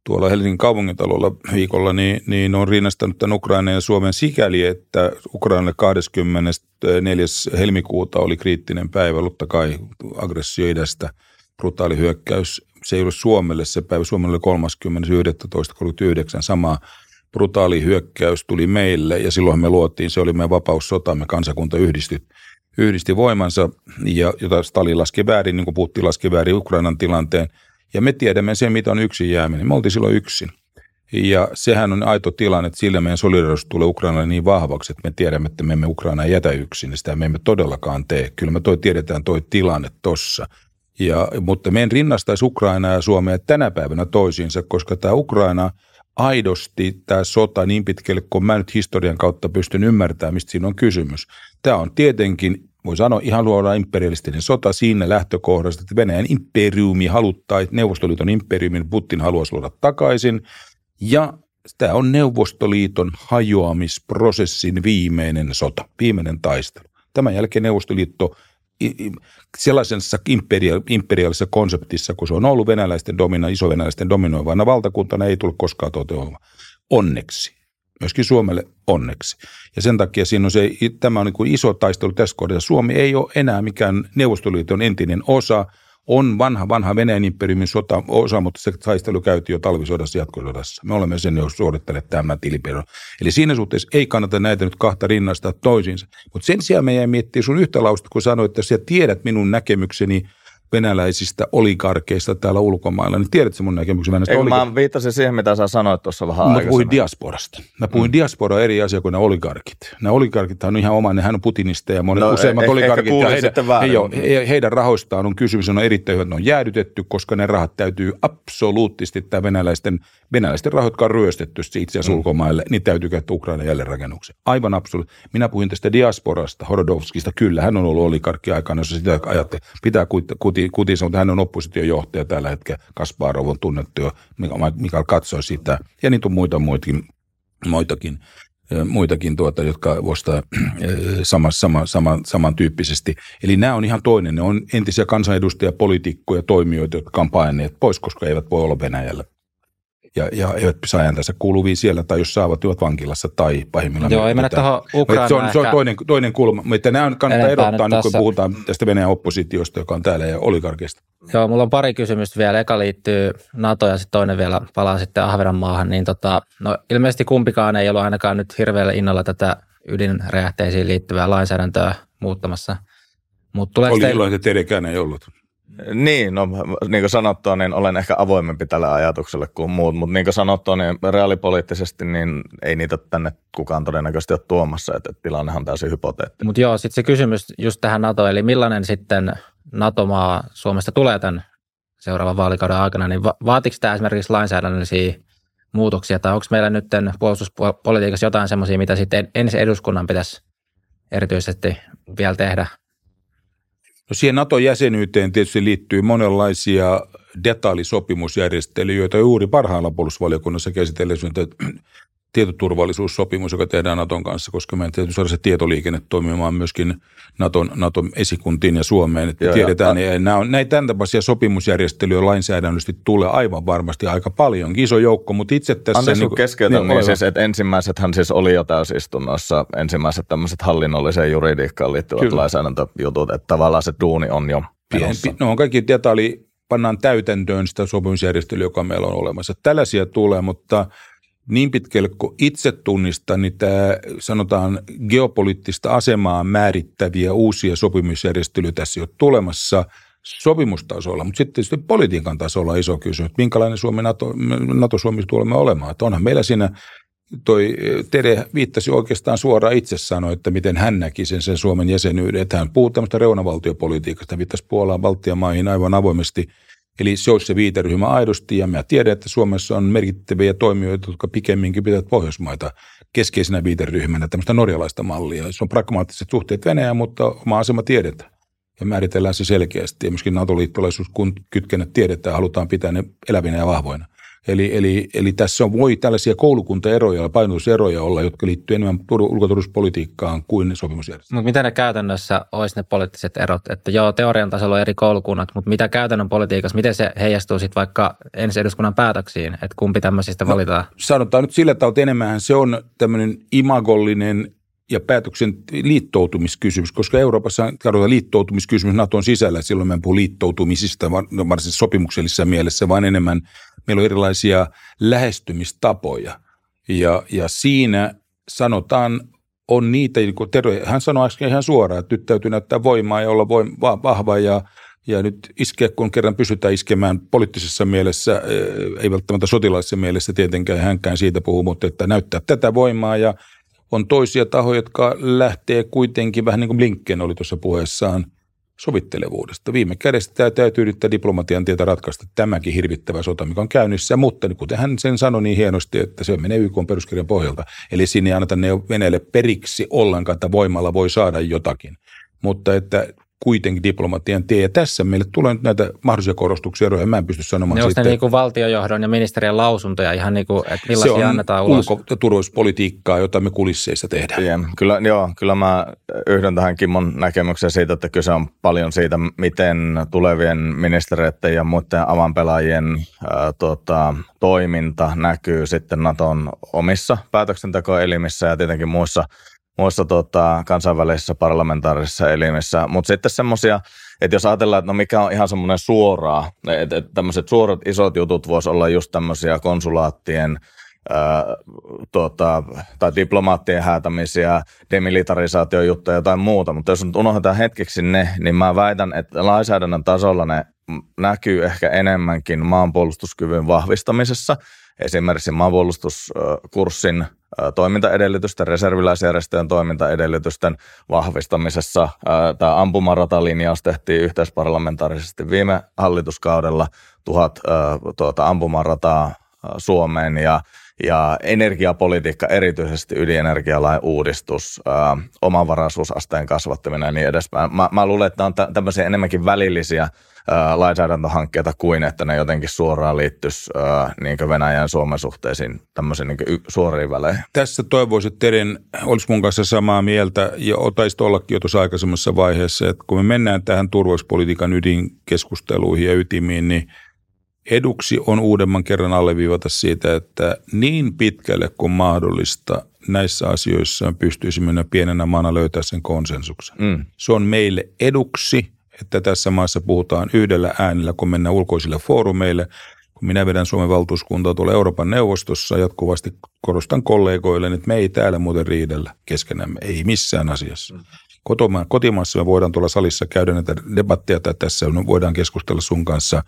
tuolla Helsingin kaupungintalolla viikolla, niin, niin on rinnastanut tämän Ukrainan ja Suomen sikäli, että Ukrainalle 24. helmikuuta oli kriittinen päivä, mutta kai aggressio idästä, brutaali hyökkäys. Se ei ollut Suomelle se päivä, Suomelle oli 30.11.39 sama brutaali hyökkäys tuli meille ja silloin me luotiin, se oli meidän vapaussotamme, kansakunta yhdisti, yhdisti voimansa, ja, jota Stalin laski väärin, niin kuin puhuttiin laski väärin Ukrainan tilanteen – ja me tiedämme sen, mitä on yksin jääminen. Me oltiin silloin yksin. Ja sehän on aito tilanne, että sillä meidän solidarisuus tulee Ukrainalle niin vahvaksi, että me tiedämme, että me emme Ukraina jätä yksin. Ja sitä me emme todellakaan tee. Kyllä me toi tiedetään toi tilanne tossa. Ja, mutta meidän rinnastaisi Ukraina ja Suomea tänä päivänä toisiinsa, koska tämä Ukraina aidosti, tämä sota niin pitkälle, kun mä nyt historian kautta pystyn ymmärtämään, mistä siinä on kysymys. Tämä on tietenkin voi sanoa ihan luoda imperialistinen sota siinä lähtökohdassa, että Venäjän imperiumi haluttaa, Neuvostoliiton imperiumin Putin haluaisi luoda takaisin. Ja tämä on Neuvostoliiton hajoamisprosessin viimeinen sota, viimeinen taistelu. Tämän jälkeen Neuvostoliitto sellaisessa imperiaalisessa konseptissa, kun se on ollut venäläisten domina, iso-venäläisten dominoivana valtakuntana, ei tule koskaan toteutumaan. Onneksi myöskin Suomelle onneksi. Ja sen takia siinä on se, tämä on niin kuin iso taistelu tässä kohdassa. Suomi ei ole enää mikään Neuvostoliiton entinen osa, on vanha, vanha Venäjän imperiumin sota osa, mutta se taistelu käytiin jo talvisodassa jatkosodassa. Me olemme sen jo suorittaneet tämän tilipedon. Eli siinä suhteessa ei kannata näitä nyt kahta rinnastaa toisiinsa. Mutta sen sijaan meidän miettii sun yhtä lausta, kun sanoit, että sä tiedät minun näkemykseni – venäläisistä oligarkeista täällä ulkomailla, niin tiedätkö mun näkemyksen venäläisistä oligarkeista? Mä viittasin siihen, mitä sä sanoit tuossa vähän Mä puhuin diasporasta. Mä puhuin mm. diaspora eri asia kuin ne oligarkit. Nämä oligarkit on ihan oma, nehän on putinista ja monet no, useimmat eh, oligarkit. Ja heidän, he, jo, he, heidän rahoistaan on kysymys, on erittäin hyvä, ne on jäädytetty, koska ne rahat täytyy absoluuttisesti tämä venäläisten, venäläisten rahoit, jotka on ryöstetty itse asiassa mm. ulkomaille, niin täytyy käyttää Ukraina jälleenrakennukseen. Aivan absoluuttisesti. Minä puhuin tästä diasporasta, Horodovskista, kyllä, hän on ollut oligarkki aikana, jos sitä ajattelee. Pitää kuti, kuti sanoo, että hän on oppositiojohtaja tällä hetkellä. Kasparov on tunnettu jo, Mikael katsoi sitä. Ja niitä on muita muitakin, muitakin muitakin, tuota, jotka vuostaa sama, sama, sama, samantyyppisesti. Eli nämä on ihan toinen. Ne on entisiä kansanedustajia, poliitikkoja, toimijoita, jotka on paineet pois, koska eivät voi olla Venäjällä ja, ja eivät saa ääntänsä kuuluvia siellä, tai jos saavat, ovat vankilassa tai pahimmillaan. Joo, ei mennä Ukrainaan. Se on, se on toinen, toinen kulma, mutta nämä kannattaa erottaa nyt, kun puhutaan tästä Venäjän oppositiosta, joka on täällä, ja oligarkista. Joo, mulla on pari kysymystä vielä. Eka liittyy NATO ja sitten toinen vielä palaa sitten Ahvenanmaahan. Niin tota, no, ilmeisesti kumpikaan ei ollut ainakaan nyt hirveällä innolla tätä ydinräjähteisiin liittyvää lainsäädäntöä muuttamassa. Mut Oli teille... että teidänkään ei ollut. Niin, no niin kuin sanottua, niin olen ehkä avoimempi tälle ajatukselle kuin muut, mutta niin kuin sanottua, niin reaalipoliittisesti niin ei niitä tänne kukaan todennäköisesti ole tuomassa, että tilannehan on täysin hypoteettinen. Mutta joo, sitten se kysymys just tähän NATO, eli millainen sitten NATO-maa Suomesta tulee tämän seuraavan vaalikauden aikana, niin va- vaatiko tämä esimerkiksi lainsäädännöllisiä muutoksia, tai onko meillä nyt puolustuspolitiikassa jotain semmoisia, mitä sitten ensin eduskunnan pitäisi erityisesti vielä tehdä No siihen NATO-jäsenyyteen tietysti liittyy monenlaisia detaljisopimusjärjestelyjä, joita juuri parhailla puolustusvaliokunnassa käsitellään tietoturvallisuussopimus, joka tehdään Naton kanssa, koska meidän täytyy saada se tietoliikenne toimimaan myöskin Naton, Naton esikuntiin ja Suomeen. Että joo, tiedetään, ja, nämä on, näitä tämän tapaisia sopimusjärjestelyjä lainsäädännöllisesti tulee aivan varmasti aika paljon. Iso joukko, mutta itse tässä... Anteeksi niin, keskeytän, niin, niin siis, että ensimmäisethän siis oli jo täysistunnossa ensimmäiset tämmöiset hallinnolliseen juridiikkaan liittyvät Kyllä. lainsäädäntöjutut, että tavallaan se duuni on jo menossa. No on kaikki detalji, pannaan täytäntöön sitä sopimusjärjestelyä, joka meillä on olemassa. Tällaisia tulee, mutta niin pitkälle kuin itse tunnistan, niin tämä sanotaan geopoliittista asemaa määrittäviä uusia sopimusjärjestelyjä tässä jo tulemassa sopimustasolla, mutta sitten tietysti politiikan tasolla on iso kysymys, että minkälainen Suomi NATO, NATO-Suomi tulemme olemaan. Että onhan meillä siinä toi Tere viittasi oikeastaan suoraan itse sanoi, että miten hän näki sen, sen Suomen jäsenyyden. Että hän puhuu tämmöistä reunavaltiopolitiikasta, viittasi Puolaan, Baltian maihin aivan avoimesti – Eli se olisi se viiteryhmä aidosti, ja mä tiedän, että Suomessa on merkittäviä toimijoita, jotka pikemminkin pitävät Pohjoismaita keskeisenä viiteryhmänä, tämmöistä norjalaista mallia. Se on pragmaattiset suhteet Venäjään, mutta oma asema tiedetään. ja määritellään se selkeästi. Ja myöskin NATO-liittolaisuus, kun kytkennät tiedetään, halutaan pitää ne elävinä ja vahvoina. Eli, eli, eli tässä on, voi tällaisia koulukuntaeroja ja painotuseroja olla, jotka liittyy enemmän ulkoturvallisuuspolitiikkaan kuin sopimusjärjestelmään. Mutta mitä ne käytännössä olisi ne poliittiset erot? Että joo, teorian tasolla on eri koulukunnat, mutta mitä käytännön politiikassa, miten se heijastuu sitten vaikka ensi eduskunnan päätöksiin, että kumpi tämmöisistä no, valitaan? Sanotaan nyt sillä tavalla, että enemmän se on tämmöinen imagollinen ja päätöksen liittoutumiskysymys, koska Euroopassa katsotaan liittoutumiskysymys Naton sisällä, silloin me puhu liittoutumisista no, varsin sopimuksellisessa mielessä, vaan enemmän meillä on erilaisia lähestymistapoja. Ja, ja siinä sanotaan, on niitä, niin kuin Tero, hän sanoi äsken ihan suoraan, että nyt täytyy näyttää voimaa ja olla voim, vahva ja, ja nyt iskeä, kun kerran pystytään iskemään poliittisessa mielessä, ei välttämättä sotilaisessa mielessä tietenkään, hänkään siitä puhuu, mutta että näyttää tätä voimaa ja on toisia tahoja, jotka lähtee kuitenkin vähän niin kuin Blinken oli tuossa puheessaan sovittelevuudesta. Viime kädessä tämä täytyy yrittää diplomatian tietä ratkaista tämäkin hirvittävä sota, mikä on käynnissä, mutta kuten hän sen sanoi niin hienosti, että se menee YK peruskirjan pohjalta. Eli sinne ei anneta ne Venäjälle periksi ollenkaan, että voimalla voi saada jotakin. Mutta että kuitenkin diplomatian tie. Ja tässä meille tulee nyt näitä mahdollisia korostuksia eroja. Mä en pysty sanomaan ne sitten. Ne niin kuin valtiojohdon ja ministeriön lausuntoja ihan niin kuin, että millaisia se on annetaan ulos? ulko- ja turvallisuuspolitiikkaa, jota me kulisseissa tehdään. Yeah. Kyllä, joo, kyllä mä yhdyn tähän Kimmon näkemykseen siitä, että kyse on paljon siitä, miten tulevien ministereiden ja muiden avanpelaajien ää, tota, toiminta näkyy sitten Naton omissa päätöksentekoelimissä ja tietenkin muissa – muissa tota, kansainvälisissä parlamentaarisissa elimissä. Mutta sitten semmoisia, että jos ajatellaan, että no mikä on ihan semmoinen suoraa, että, että tämmöiset suorat isot jutut voisi olla just tämmöisiä konsulaattien ää, tota, tai diplomaattien häätämisiä, demilitarisaatiojuttuja tai muuta, mutta jos nyt unohdetaan hetkeksi ne, niin mä väitän, että lainsäädännön tasolla ne näkyy ehkä enemmänkin maanpuolustuskyvyn vahvistamisessa, esimerkiksi maanpuolustuskurssin toimintaedellytysten, reserviläisjärjestöjen toimintaedellytysten vahvistamisessa. Tämä ampumaratalinjaus tehtiin yhteisparlamentaarisesti viime hallituskaudella, tuhat tuota, ampumarataa Suomeen ja ja energiapolitiikka, erityisesti ydinenergialain uudistus, ää, omavaraisuusasteen kasvattaminen ja niin edespäin. Mä, mä luulen, että on tämmöisiä enemmänkin välillisiä lainsäädäntöhankkeita kuin että ne jotenkin suoraan liittyisi niin Venäjän ja Suomen suhteisiin tämmöisiin niin suoriin väleihin. Tässä toivoisin, että Teren olisi mun kanssa samaa mieltä ja otaisi ollakin jo tuossa aikaisemmassa vaiheessa, että kun me mennään tähän turvallisuuspolitiikan ydinkeskusteluihin ja ytimiin, niin eduksi on uudemman kerran alleviivata siitä, että niin pitkälle kuin mahdollista näissä asioissa pystyisimme pienenä maana löytää sen konsensuksen. Mm. Se on meille eduksi – että tässä maassa puhutaan yhdellä äänellä, kun mennään ulkoisille foorumeille. Kun minä vedän Suomen valtuuskuntaa tuolla Euroopan neuvostossa, jatkuvasti korostan kollegoille, että me ei täällä muuten riidellä keskenämme, ei missään asiassa. Mm. Kotoma, kotimaassa me voidaan tuolla salissa käydä näitä debatteja, tai tässä voidaan keskustella sun kanssa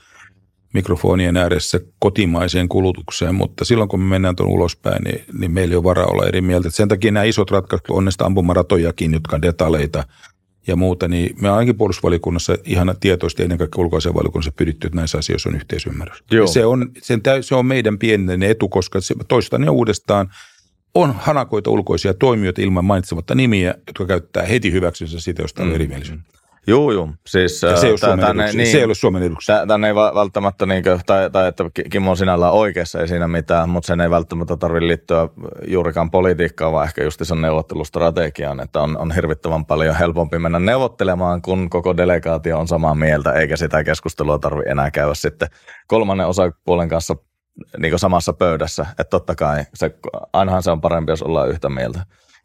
mikrofonien ääressä kotimaiseen kulutukseen, mutta silloin kun me mennään tuon ulospäin, niin, niin meillä ei ole varaa olla eri mieltä. sen takia nämä isot ratkaisut on näistä ampumaratojakin, jotka on detaleita – ja muuta, niin me ainakin puolustusvalikunnassa ihan tietoisesti ennen kaikkea ulkoisen valikunnassa pyritty, että näissä asioissa on yhteisymmärrys. Joo. Se, on, sen täy, se on meidän pienen etu, koska se, toistan ja uudestaan on hanakoita ulkoisia toimijoita ilman mainitsematta nimiä, jotka käyttää heti hyväksynsä siitä, josta on mm. erimielisyyttä. Joo, joo. Siis, ja se, ei ole tänne, niin, se ei ole Suomen eduksi. Tänne ei välttämättä, niin kuin, tai, tai että Kimmo on sinällään oikeassa, ei siinä mitään, mutta sen ei välttämättä tarvitse liittyä juurikaan politiikkaan, vaan ehkä just sen neuvottelustrategiaan, että on, on hirvittävän paljon helpompi mennä neuvottelemaan, kun koko delegaatio on samaa mieltä, eikä sitä keskustelua tarvitse enää käydä sitten kolmannen osapuolen kanssa niin samassa pöydässä. Että totta kai, se, ainahan se on parempi, jos ollaan yhtä mieltä.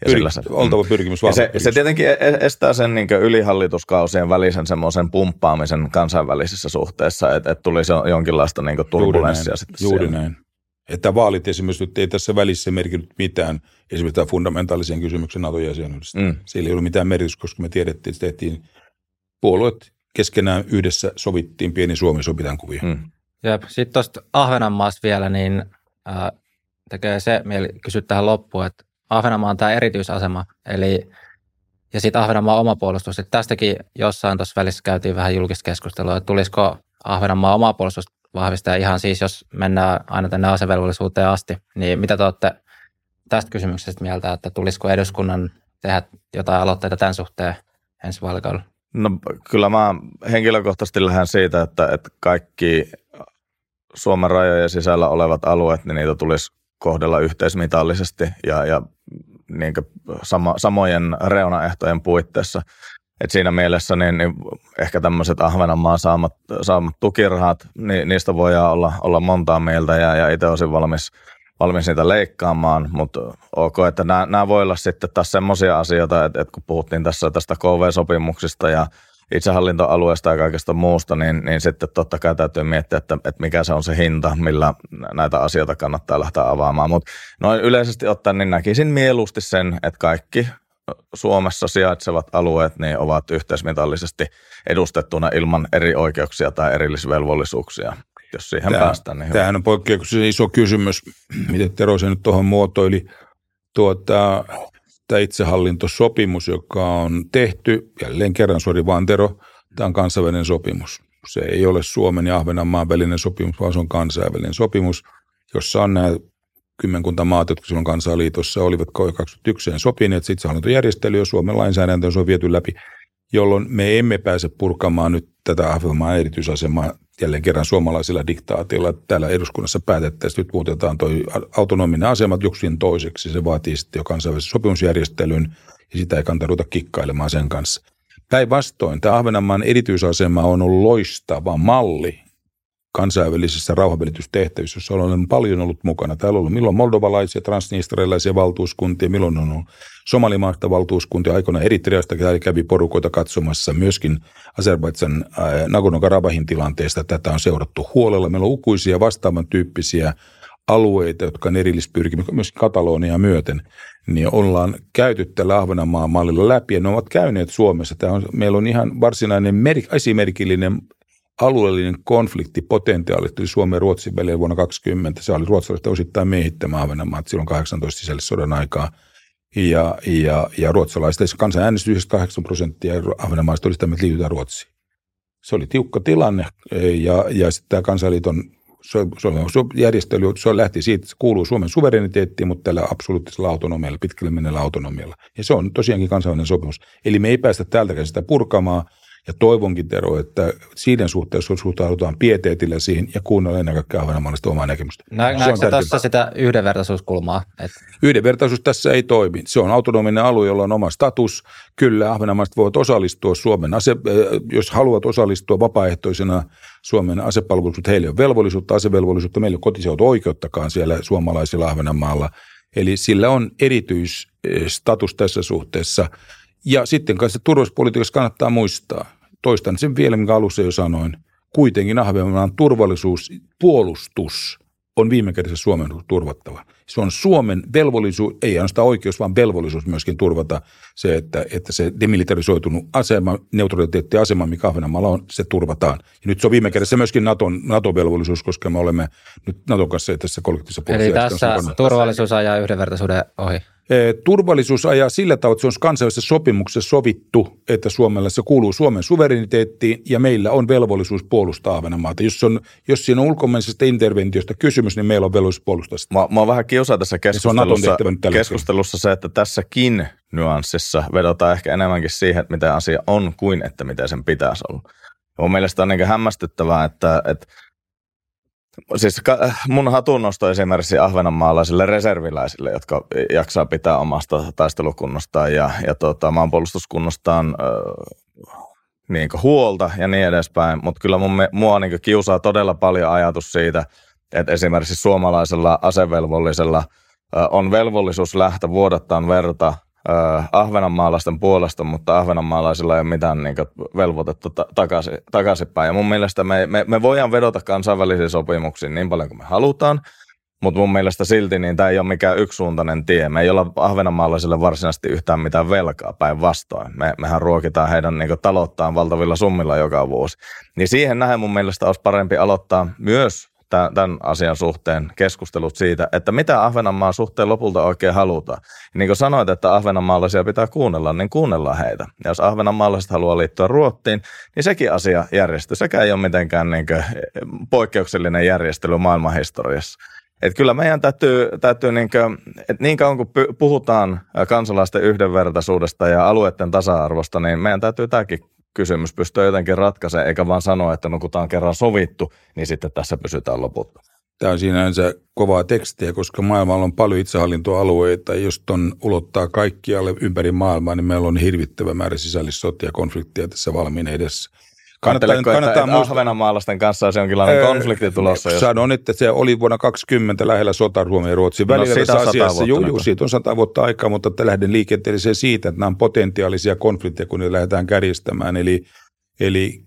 Ja Pyr- se, oltava pyrkimys. Ja se, se tietenkin e- e- estää sen niin ylihallituskausien välisen semmoisen pumppaamisen kansainvälisissä suhteissa, että, että tulisi jonkinlaista niin turbulenssia Juuri sitten Juuri siellä. näin. Että vaalit esimerkiksi nyt ei tässä välissä merkinnyt mitään esimerkiksi tämän fundamentaalisen kysymyksen NATO-jäsenyydestä. Mm. Sillä ei ollut mitään merkitystä, koska me tiedettiin, että tehtiin puolueet keskenään yhdessä sovittiin pieni Suomi sopitaan kuvia. Mm. Sitten tuosta Ahvenanmaasta vielä, niin äh, tekee se mieli kysyä tähän loppuun, että Ahvenanmaa on tämä erityisasema, eli ja sitten Ahvenanmaan oma puolustus. Et tästäkin jossain tuossa välissä käytiin vähän julkista keskustelua, että tulisiko Ahvenanmaan oma puolustus vahvistaa ihan siis, jos mennään aina tänne asevelvollisuuteen asti, niin mitä te olette tästä kysymyksestä mieltä, että tulisiko eduskunnan tehdä jotain aloitteita tämän suhteen ensi vaalikaudella? No kyllä mä henkilökohtaisesti lähden siitä, että, että kaikki Suomen rajojen sisällä olevat alueet, niin niitä tulisi kohdella yhteismitallisesti ja, ja niin samo, samojen reunaehtojen puitteissa. Et siinä mielessä niin, niin ehkä tämmöiset Ahvenanmaan saamat, saamat tukirahat, niin niistä voi olla, olla montaa mieltä ja, ja itse olisin valmis, valmis niitä leikkaamaan, mutta ok, että nämä voi olla sitten taas semmoisia asioita, että, että kun puhuttiin tässä tästä KV-sopimuksista ja itsehallintoalueesta ja kaikesta muusta, niin, niin sitten totta kai täytyy miettiä, että, että mikä se on se hinta, millä näitä asioita kannattaa lähteä avaamaan. Mutta noin yleisesti ottaen niin näkisin mieluusti sen, että kaikki Suomessa sijaitsevat alueet niin ovat yhteismitallisesti edustettuna ilman eri oikeuksia tai erillisvelvollisuuksia. Jos siihen Tämä, päästään, niin Tämähän on poikkeuksellisen iso kysymys, miten Tero sen nyt tuohon muotoili. Tuota, tämä itsehallintosopimus, joka on tehty, jälleen kerran, sori vaan Tero, tämä on kansainvälinen sopimus. Se ei ole Suomen ja Ahvenanmaan välinen sopimus, vaan se on kansainvälinen sopimus, jossa on nämä kymmenkunta maata, jotka silloin kansanliitossa olivat 21 sopineet itsehallintojärjestelyä, ja Suomen lainsäädäntö on viety läpi, jolloin me emme pääse purkamaan nyt tätä Ahvenanmaan erityisasemaa jälleen kerran suomalaisilla diktaatilla täällä eduskunnassa päätettäisiin, että nyt muutetaan tuo autonominen asema joksiin toiseksi. Se vaatii sitten jo kansainvälisen sopimusjärjestelyn ja sitä ei kannata ruveta kikkailemaan sen kanssa. Päinvastoin tämä Ahvenanmaan erityisasema on ollut loistava malli kansainvälisissä rauhanvälitystehtävissä, joissa olen paljon ollut mukana. Täällä on ollut milloin moldovalaisia, transnistralaisia valtuuskuntia, milloin on ollut somalimaasta valtuuskuntia. Aikoina Eritreasta kävi porukoita katsomassa myöskin Azerbaidsan äh, Nagorno-Karabahin tilanteesta. Tätä on seurattu huolella. Meillä on ukuisia vastaavan tyyppisiä alueita, jotka on erillispyrkimys, myös Katalonia myöten, niin ollaan käyty tällä Ahvenanmaan mallilla läpi ja ne ovat käyneet Suomessa. Tämä on, meillä on ihan varsinainen mer- esimerkillinen alueellinen konfliktipotentiaali tuli Suomen ja Ruotsin välillä vuonna 2020. Se oli ruotsalaiset osittain miehittämä Ahvenanmaat silloin 18 sisällissodan aikaa. Ja, ja, ja ruotsalaiset kansanäänestys 8 prosenttia Ahvenanmaista oli sitä, että liitytään Ruotsiin. Se oli tiukka tilanne ja, ja sitten tämä kansanliiton Suomen järjestely, se lähti siitä, että se kuuluu Suomen suvereniteettiin, mutta tällä absoluuttisella autonomialla, pitkälle menneellä autonomialla. Ja se on tosiaankin kansainvälinen sopimus. Eli me ei päästä täältäkään sitä purkamaan – ja toivonkin, Tero, että siinä suhteessa suhtaudutaan pieteetillä siihen ja kuunnella ennen kaikkea ahvenanmaalaista omaa näkemystä. Nä, näetkö tässä sitä yhdenvertaisuuskulmaa? Että... Yhdenvertaisuus tässä ei toimi. Se on autonominen alue, jolla on oma status. Kyllä, ahvenanmaalaiset voivat osallistua Suomen, ase, jos haluat osallistua vapaaehtoisena Suomen asepalveluksesta, heille on velvollisuutta, asevelvollisuutta, meillä on oikeuttakaan siellä suomalaisilla Ahvenanmaalla. Eli sillä on erityisstatus tässä suhteessa – ja sitten kanssa turvallisuuspolitiikassa kannattaa muistaa, toistan sen vielä, minkä alussa jo sanoin, kuitenkin Ahvenanmaan turvallisuus, puolustus on viime kädessä Suomen turvattava. Se on Suomen velvollisuus, ei ainoastaan oikeus, vaan velvollisuus myöskin turvata se, että, että se demilitarisoitunut asema, neutraliteettiasema, mikä Ahvenanmaalla on, se turvataan. Ja nyt se on viime kädessä myöskin Naton, NATO-velvollisuus, koska me olemme nyt Naton kanssa tässä kollektiivisessa Eli tässä turvallisuus ajaa yhdenvertaisuuden ohi. Turvallisuus ajaa sillä tavalla, että se on kansainvälisessä sopimuksessa sovittu, että Suomella se kuuluu Suomen suvereniteettiin ja meillä on velvollisuus puolustaa Ahvenanmaata. Jos, on, jos siinä on ulkomaisesta interventiosta kysymys, niin meillä on velvollisuus puolustaa sitä. Mä, mä oon vähän kiusaa tässä keskustelussa, se, keskustelussa se, että tässäkin nyanssissa vedotaan ehkä enemmänkin siihen, että mitä asia on kuin että miten sen pitäisi olla. Mun mielestä on niin hämmästyttävää, että, että Siis mun hatunnosto esimerkiksi ahvenanmaalaisille reserviläisille, jotka jaksaa pitää omasta taistelukunnostaan ja, ja tota, maanpuolustuskunnostaan äh, niin huolta ja niin edespäin. Mutta kyllä mun, mua niin kiusaa todella paljon ajatus siitä, että esimerkiksi suomalaisella asevelvollisella äh, on velvollisuus lähteä vuodattaan verta ahvenanmaalaisten puolesta, mutta ahvenanmaalaisilla ei ole mitään niin kuin, velvoitetta ta- takaisin, takaisinpäin. Ja mun mielestä me, me, me voidaan vedota kansainvälisiin sopimuksiin niin paljon kuin me halutaan, mutta mun mielestä silti niin tämä ei ole mikään yksisuuntainen tie. Me ei olla ahvenanmaalaisille varsinaisesti yhtään mitään velkaa päinvastoin. Me, mehän ruokitaan heidän niin talouttaan valtavilla summilla joka vuosi. Niin siihen nähden mun mielestä olisi parempi aloittaa myös tämän asian suhteen keskustelut siitä, että mitä Ahvenanmaan suhteen lopulta oikein halutaan. Niin kuin sanoit, että ahvenanmaalaisia pitää kuunnella, niin kuunnellaan heitä. Ja jos ahvenanmaalaiset haluaa liittyä Ruottiin, niin sekin asia järjestyy. Sekä ei ole mitenkään niin poikkeuksellinen järjestely maailmanhistoriassa. Että kyllä meidän täytyy, täytyy niin kuin, että niin kauan kuin puhutaan kansalaisten yhdenvertaisuudesta ja alueiden tasa-arvosta, niin meidän täytyy tämäkin kysymys pystyy jotenkin ratkaisemaan, eikä vaan sanoa, että no kun tämä on kerran sovittu, niin sitten tässä pysytään lopulta. Tämä on sinänsä kovaa tekstiä, koska maailmalla on paljon itsehallintoalueita. Jos ton ulottaa kaikkialle ympäri maailmaa, niin meillä on hirvittävä määrä sisällissotia ja konflikteja tässä valmiin edessä. Kannattaa, kannattaa että, että Ahvenanmaalaisten kanssa olisi jonkinlainen öö, konflikti tulossa. Jos... Sanon, että se oli vuonna 20 lähellä sota Suomen ja Ruotsin no, välillä. No, siitä asiassa, juu, juu, siitä on sata vuotta aikaa, mutta että lähden liikenteeseen siitä, että nämä on potentiaalisia konflikteja, kun ne lähdetään kärjistämään. Eli, eli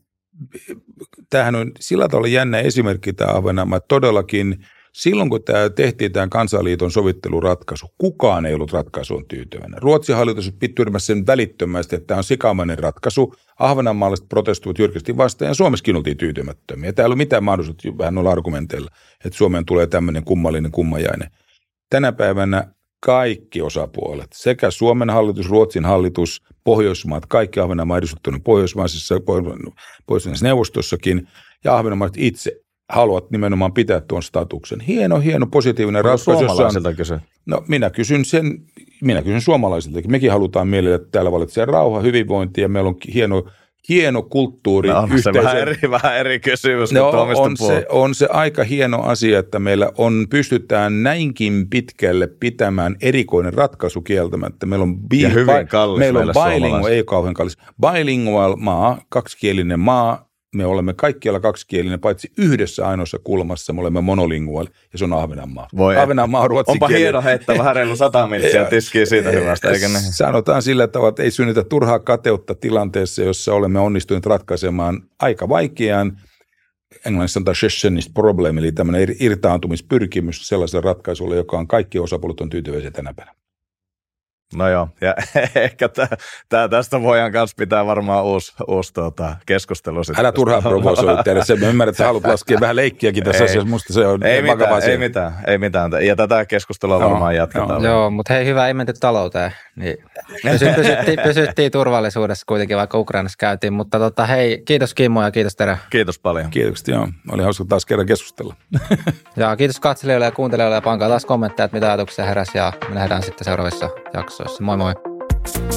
tämähän on sillä tavalla jännä esimerkki tämä Ahvenanmaa, todellakin – Silloin kun tämä tehtiin tämä kansaliiton sovitteluratkaisu, kukaan ei ollut ratkaisuun tyytyväinen. Ruotsin hallitus tyrmäsi sen välittömästi, että tämä on sikamainen ratkaisu. Ahvenanmaalaiset protestuivat jyrkästi vastaan ja Suomessakin oltiin tyytymättömiä. Täällä ei ollut mitään mahdollisuutta vähän noilla argumenteilla, että Suomeen tulee tämmöinen kummallinen kummajainen. Tänä päivänä kaikki osapuolet, sekä Suomen hallitus, Ruotsin hallitus, Pohjoismaat, kaikki Ahvenanmaan edustettuinen Pohjoismaisessa, Pohjoismaisessa neuvostossakin ja Ahvenanmaalaiset itse haluat nimenomaan pitää tuon statuksen. Hieno, hieno, positiivinen no, ratkaisu. Suomalaisilta kysy. No minä kysyn sen, minä kysyn suomalaisilta. Mekin halutaan mielellä, että täällä valitsee rauha, hyvinvointi ja meillä on hieno, hieno kulttuuri. No, on se vähän eri, vähän eri kysymys no, on se, on se aika hieno asia, että meillä on, pystytään näinkin pitkälle pitämään erikoinen ratkaisu kieltämättä. Meillä on, bi- ja hyvin kallis meillä on bilingual, ei kauhean kallis, bilingual maa, kaksikielinen maa, me olemme kaikkialla kaksikielinen, paitsi yhdessä ainoassa kulmassa me olemme monolinguaali, ja se on Ahvenanmaa. Voi Ahvenanmaa on ruotsin Onpa hieno heittää vähän reilu sata miltsiä tiskiä siitä hyvästä, eikö ne? Sanotaan sillä tavalla, että ei synnytä turhaa kateutta tilanteessa, jossa olemme onnistuneet ratkaisemaan aika vaikean, englannissa sanotaan secessionist problem, eli tämmöinen irtaantumispyrkimys sellaiselle ratkaisulle, joka on kaikki osapuolet on tyytyväisiä tänä päivänä. No joo, ja ehkä tää, tästä voidaan kanssa pitää varmaan uusi, uusi tuota, keskustelu. Älä turhaan provosoi tehdä se. Mä ymmärrän, että sä haluat laskea vähän leikkiäkin tässä ei, asiassa. Musta se on ei mitään, asia. ei mitään, ei mitään. Ja tätä keskustelua no, varmaan jatketaan. Joo, joo mutta hei, hyvä ei menty talouteen. Niin pysy, pysyttiin, pysyttiin, turvallisuudessa kuitenkin, vaikka Ukrainassa käytiin. Mutta tota, hei, kiitos Kimmo ja kiitos Tere. Kiitos paljon. Kiitokset, joo. Oli hauska taas kerran keskustella. ja kiitos katselijoille ja kuuntelijoille ja pankaa taas kommentteja, että mitä ajatuksia heräsi ja me nähdään sitten seuraavissa jaksoissa. Moi moi!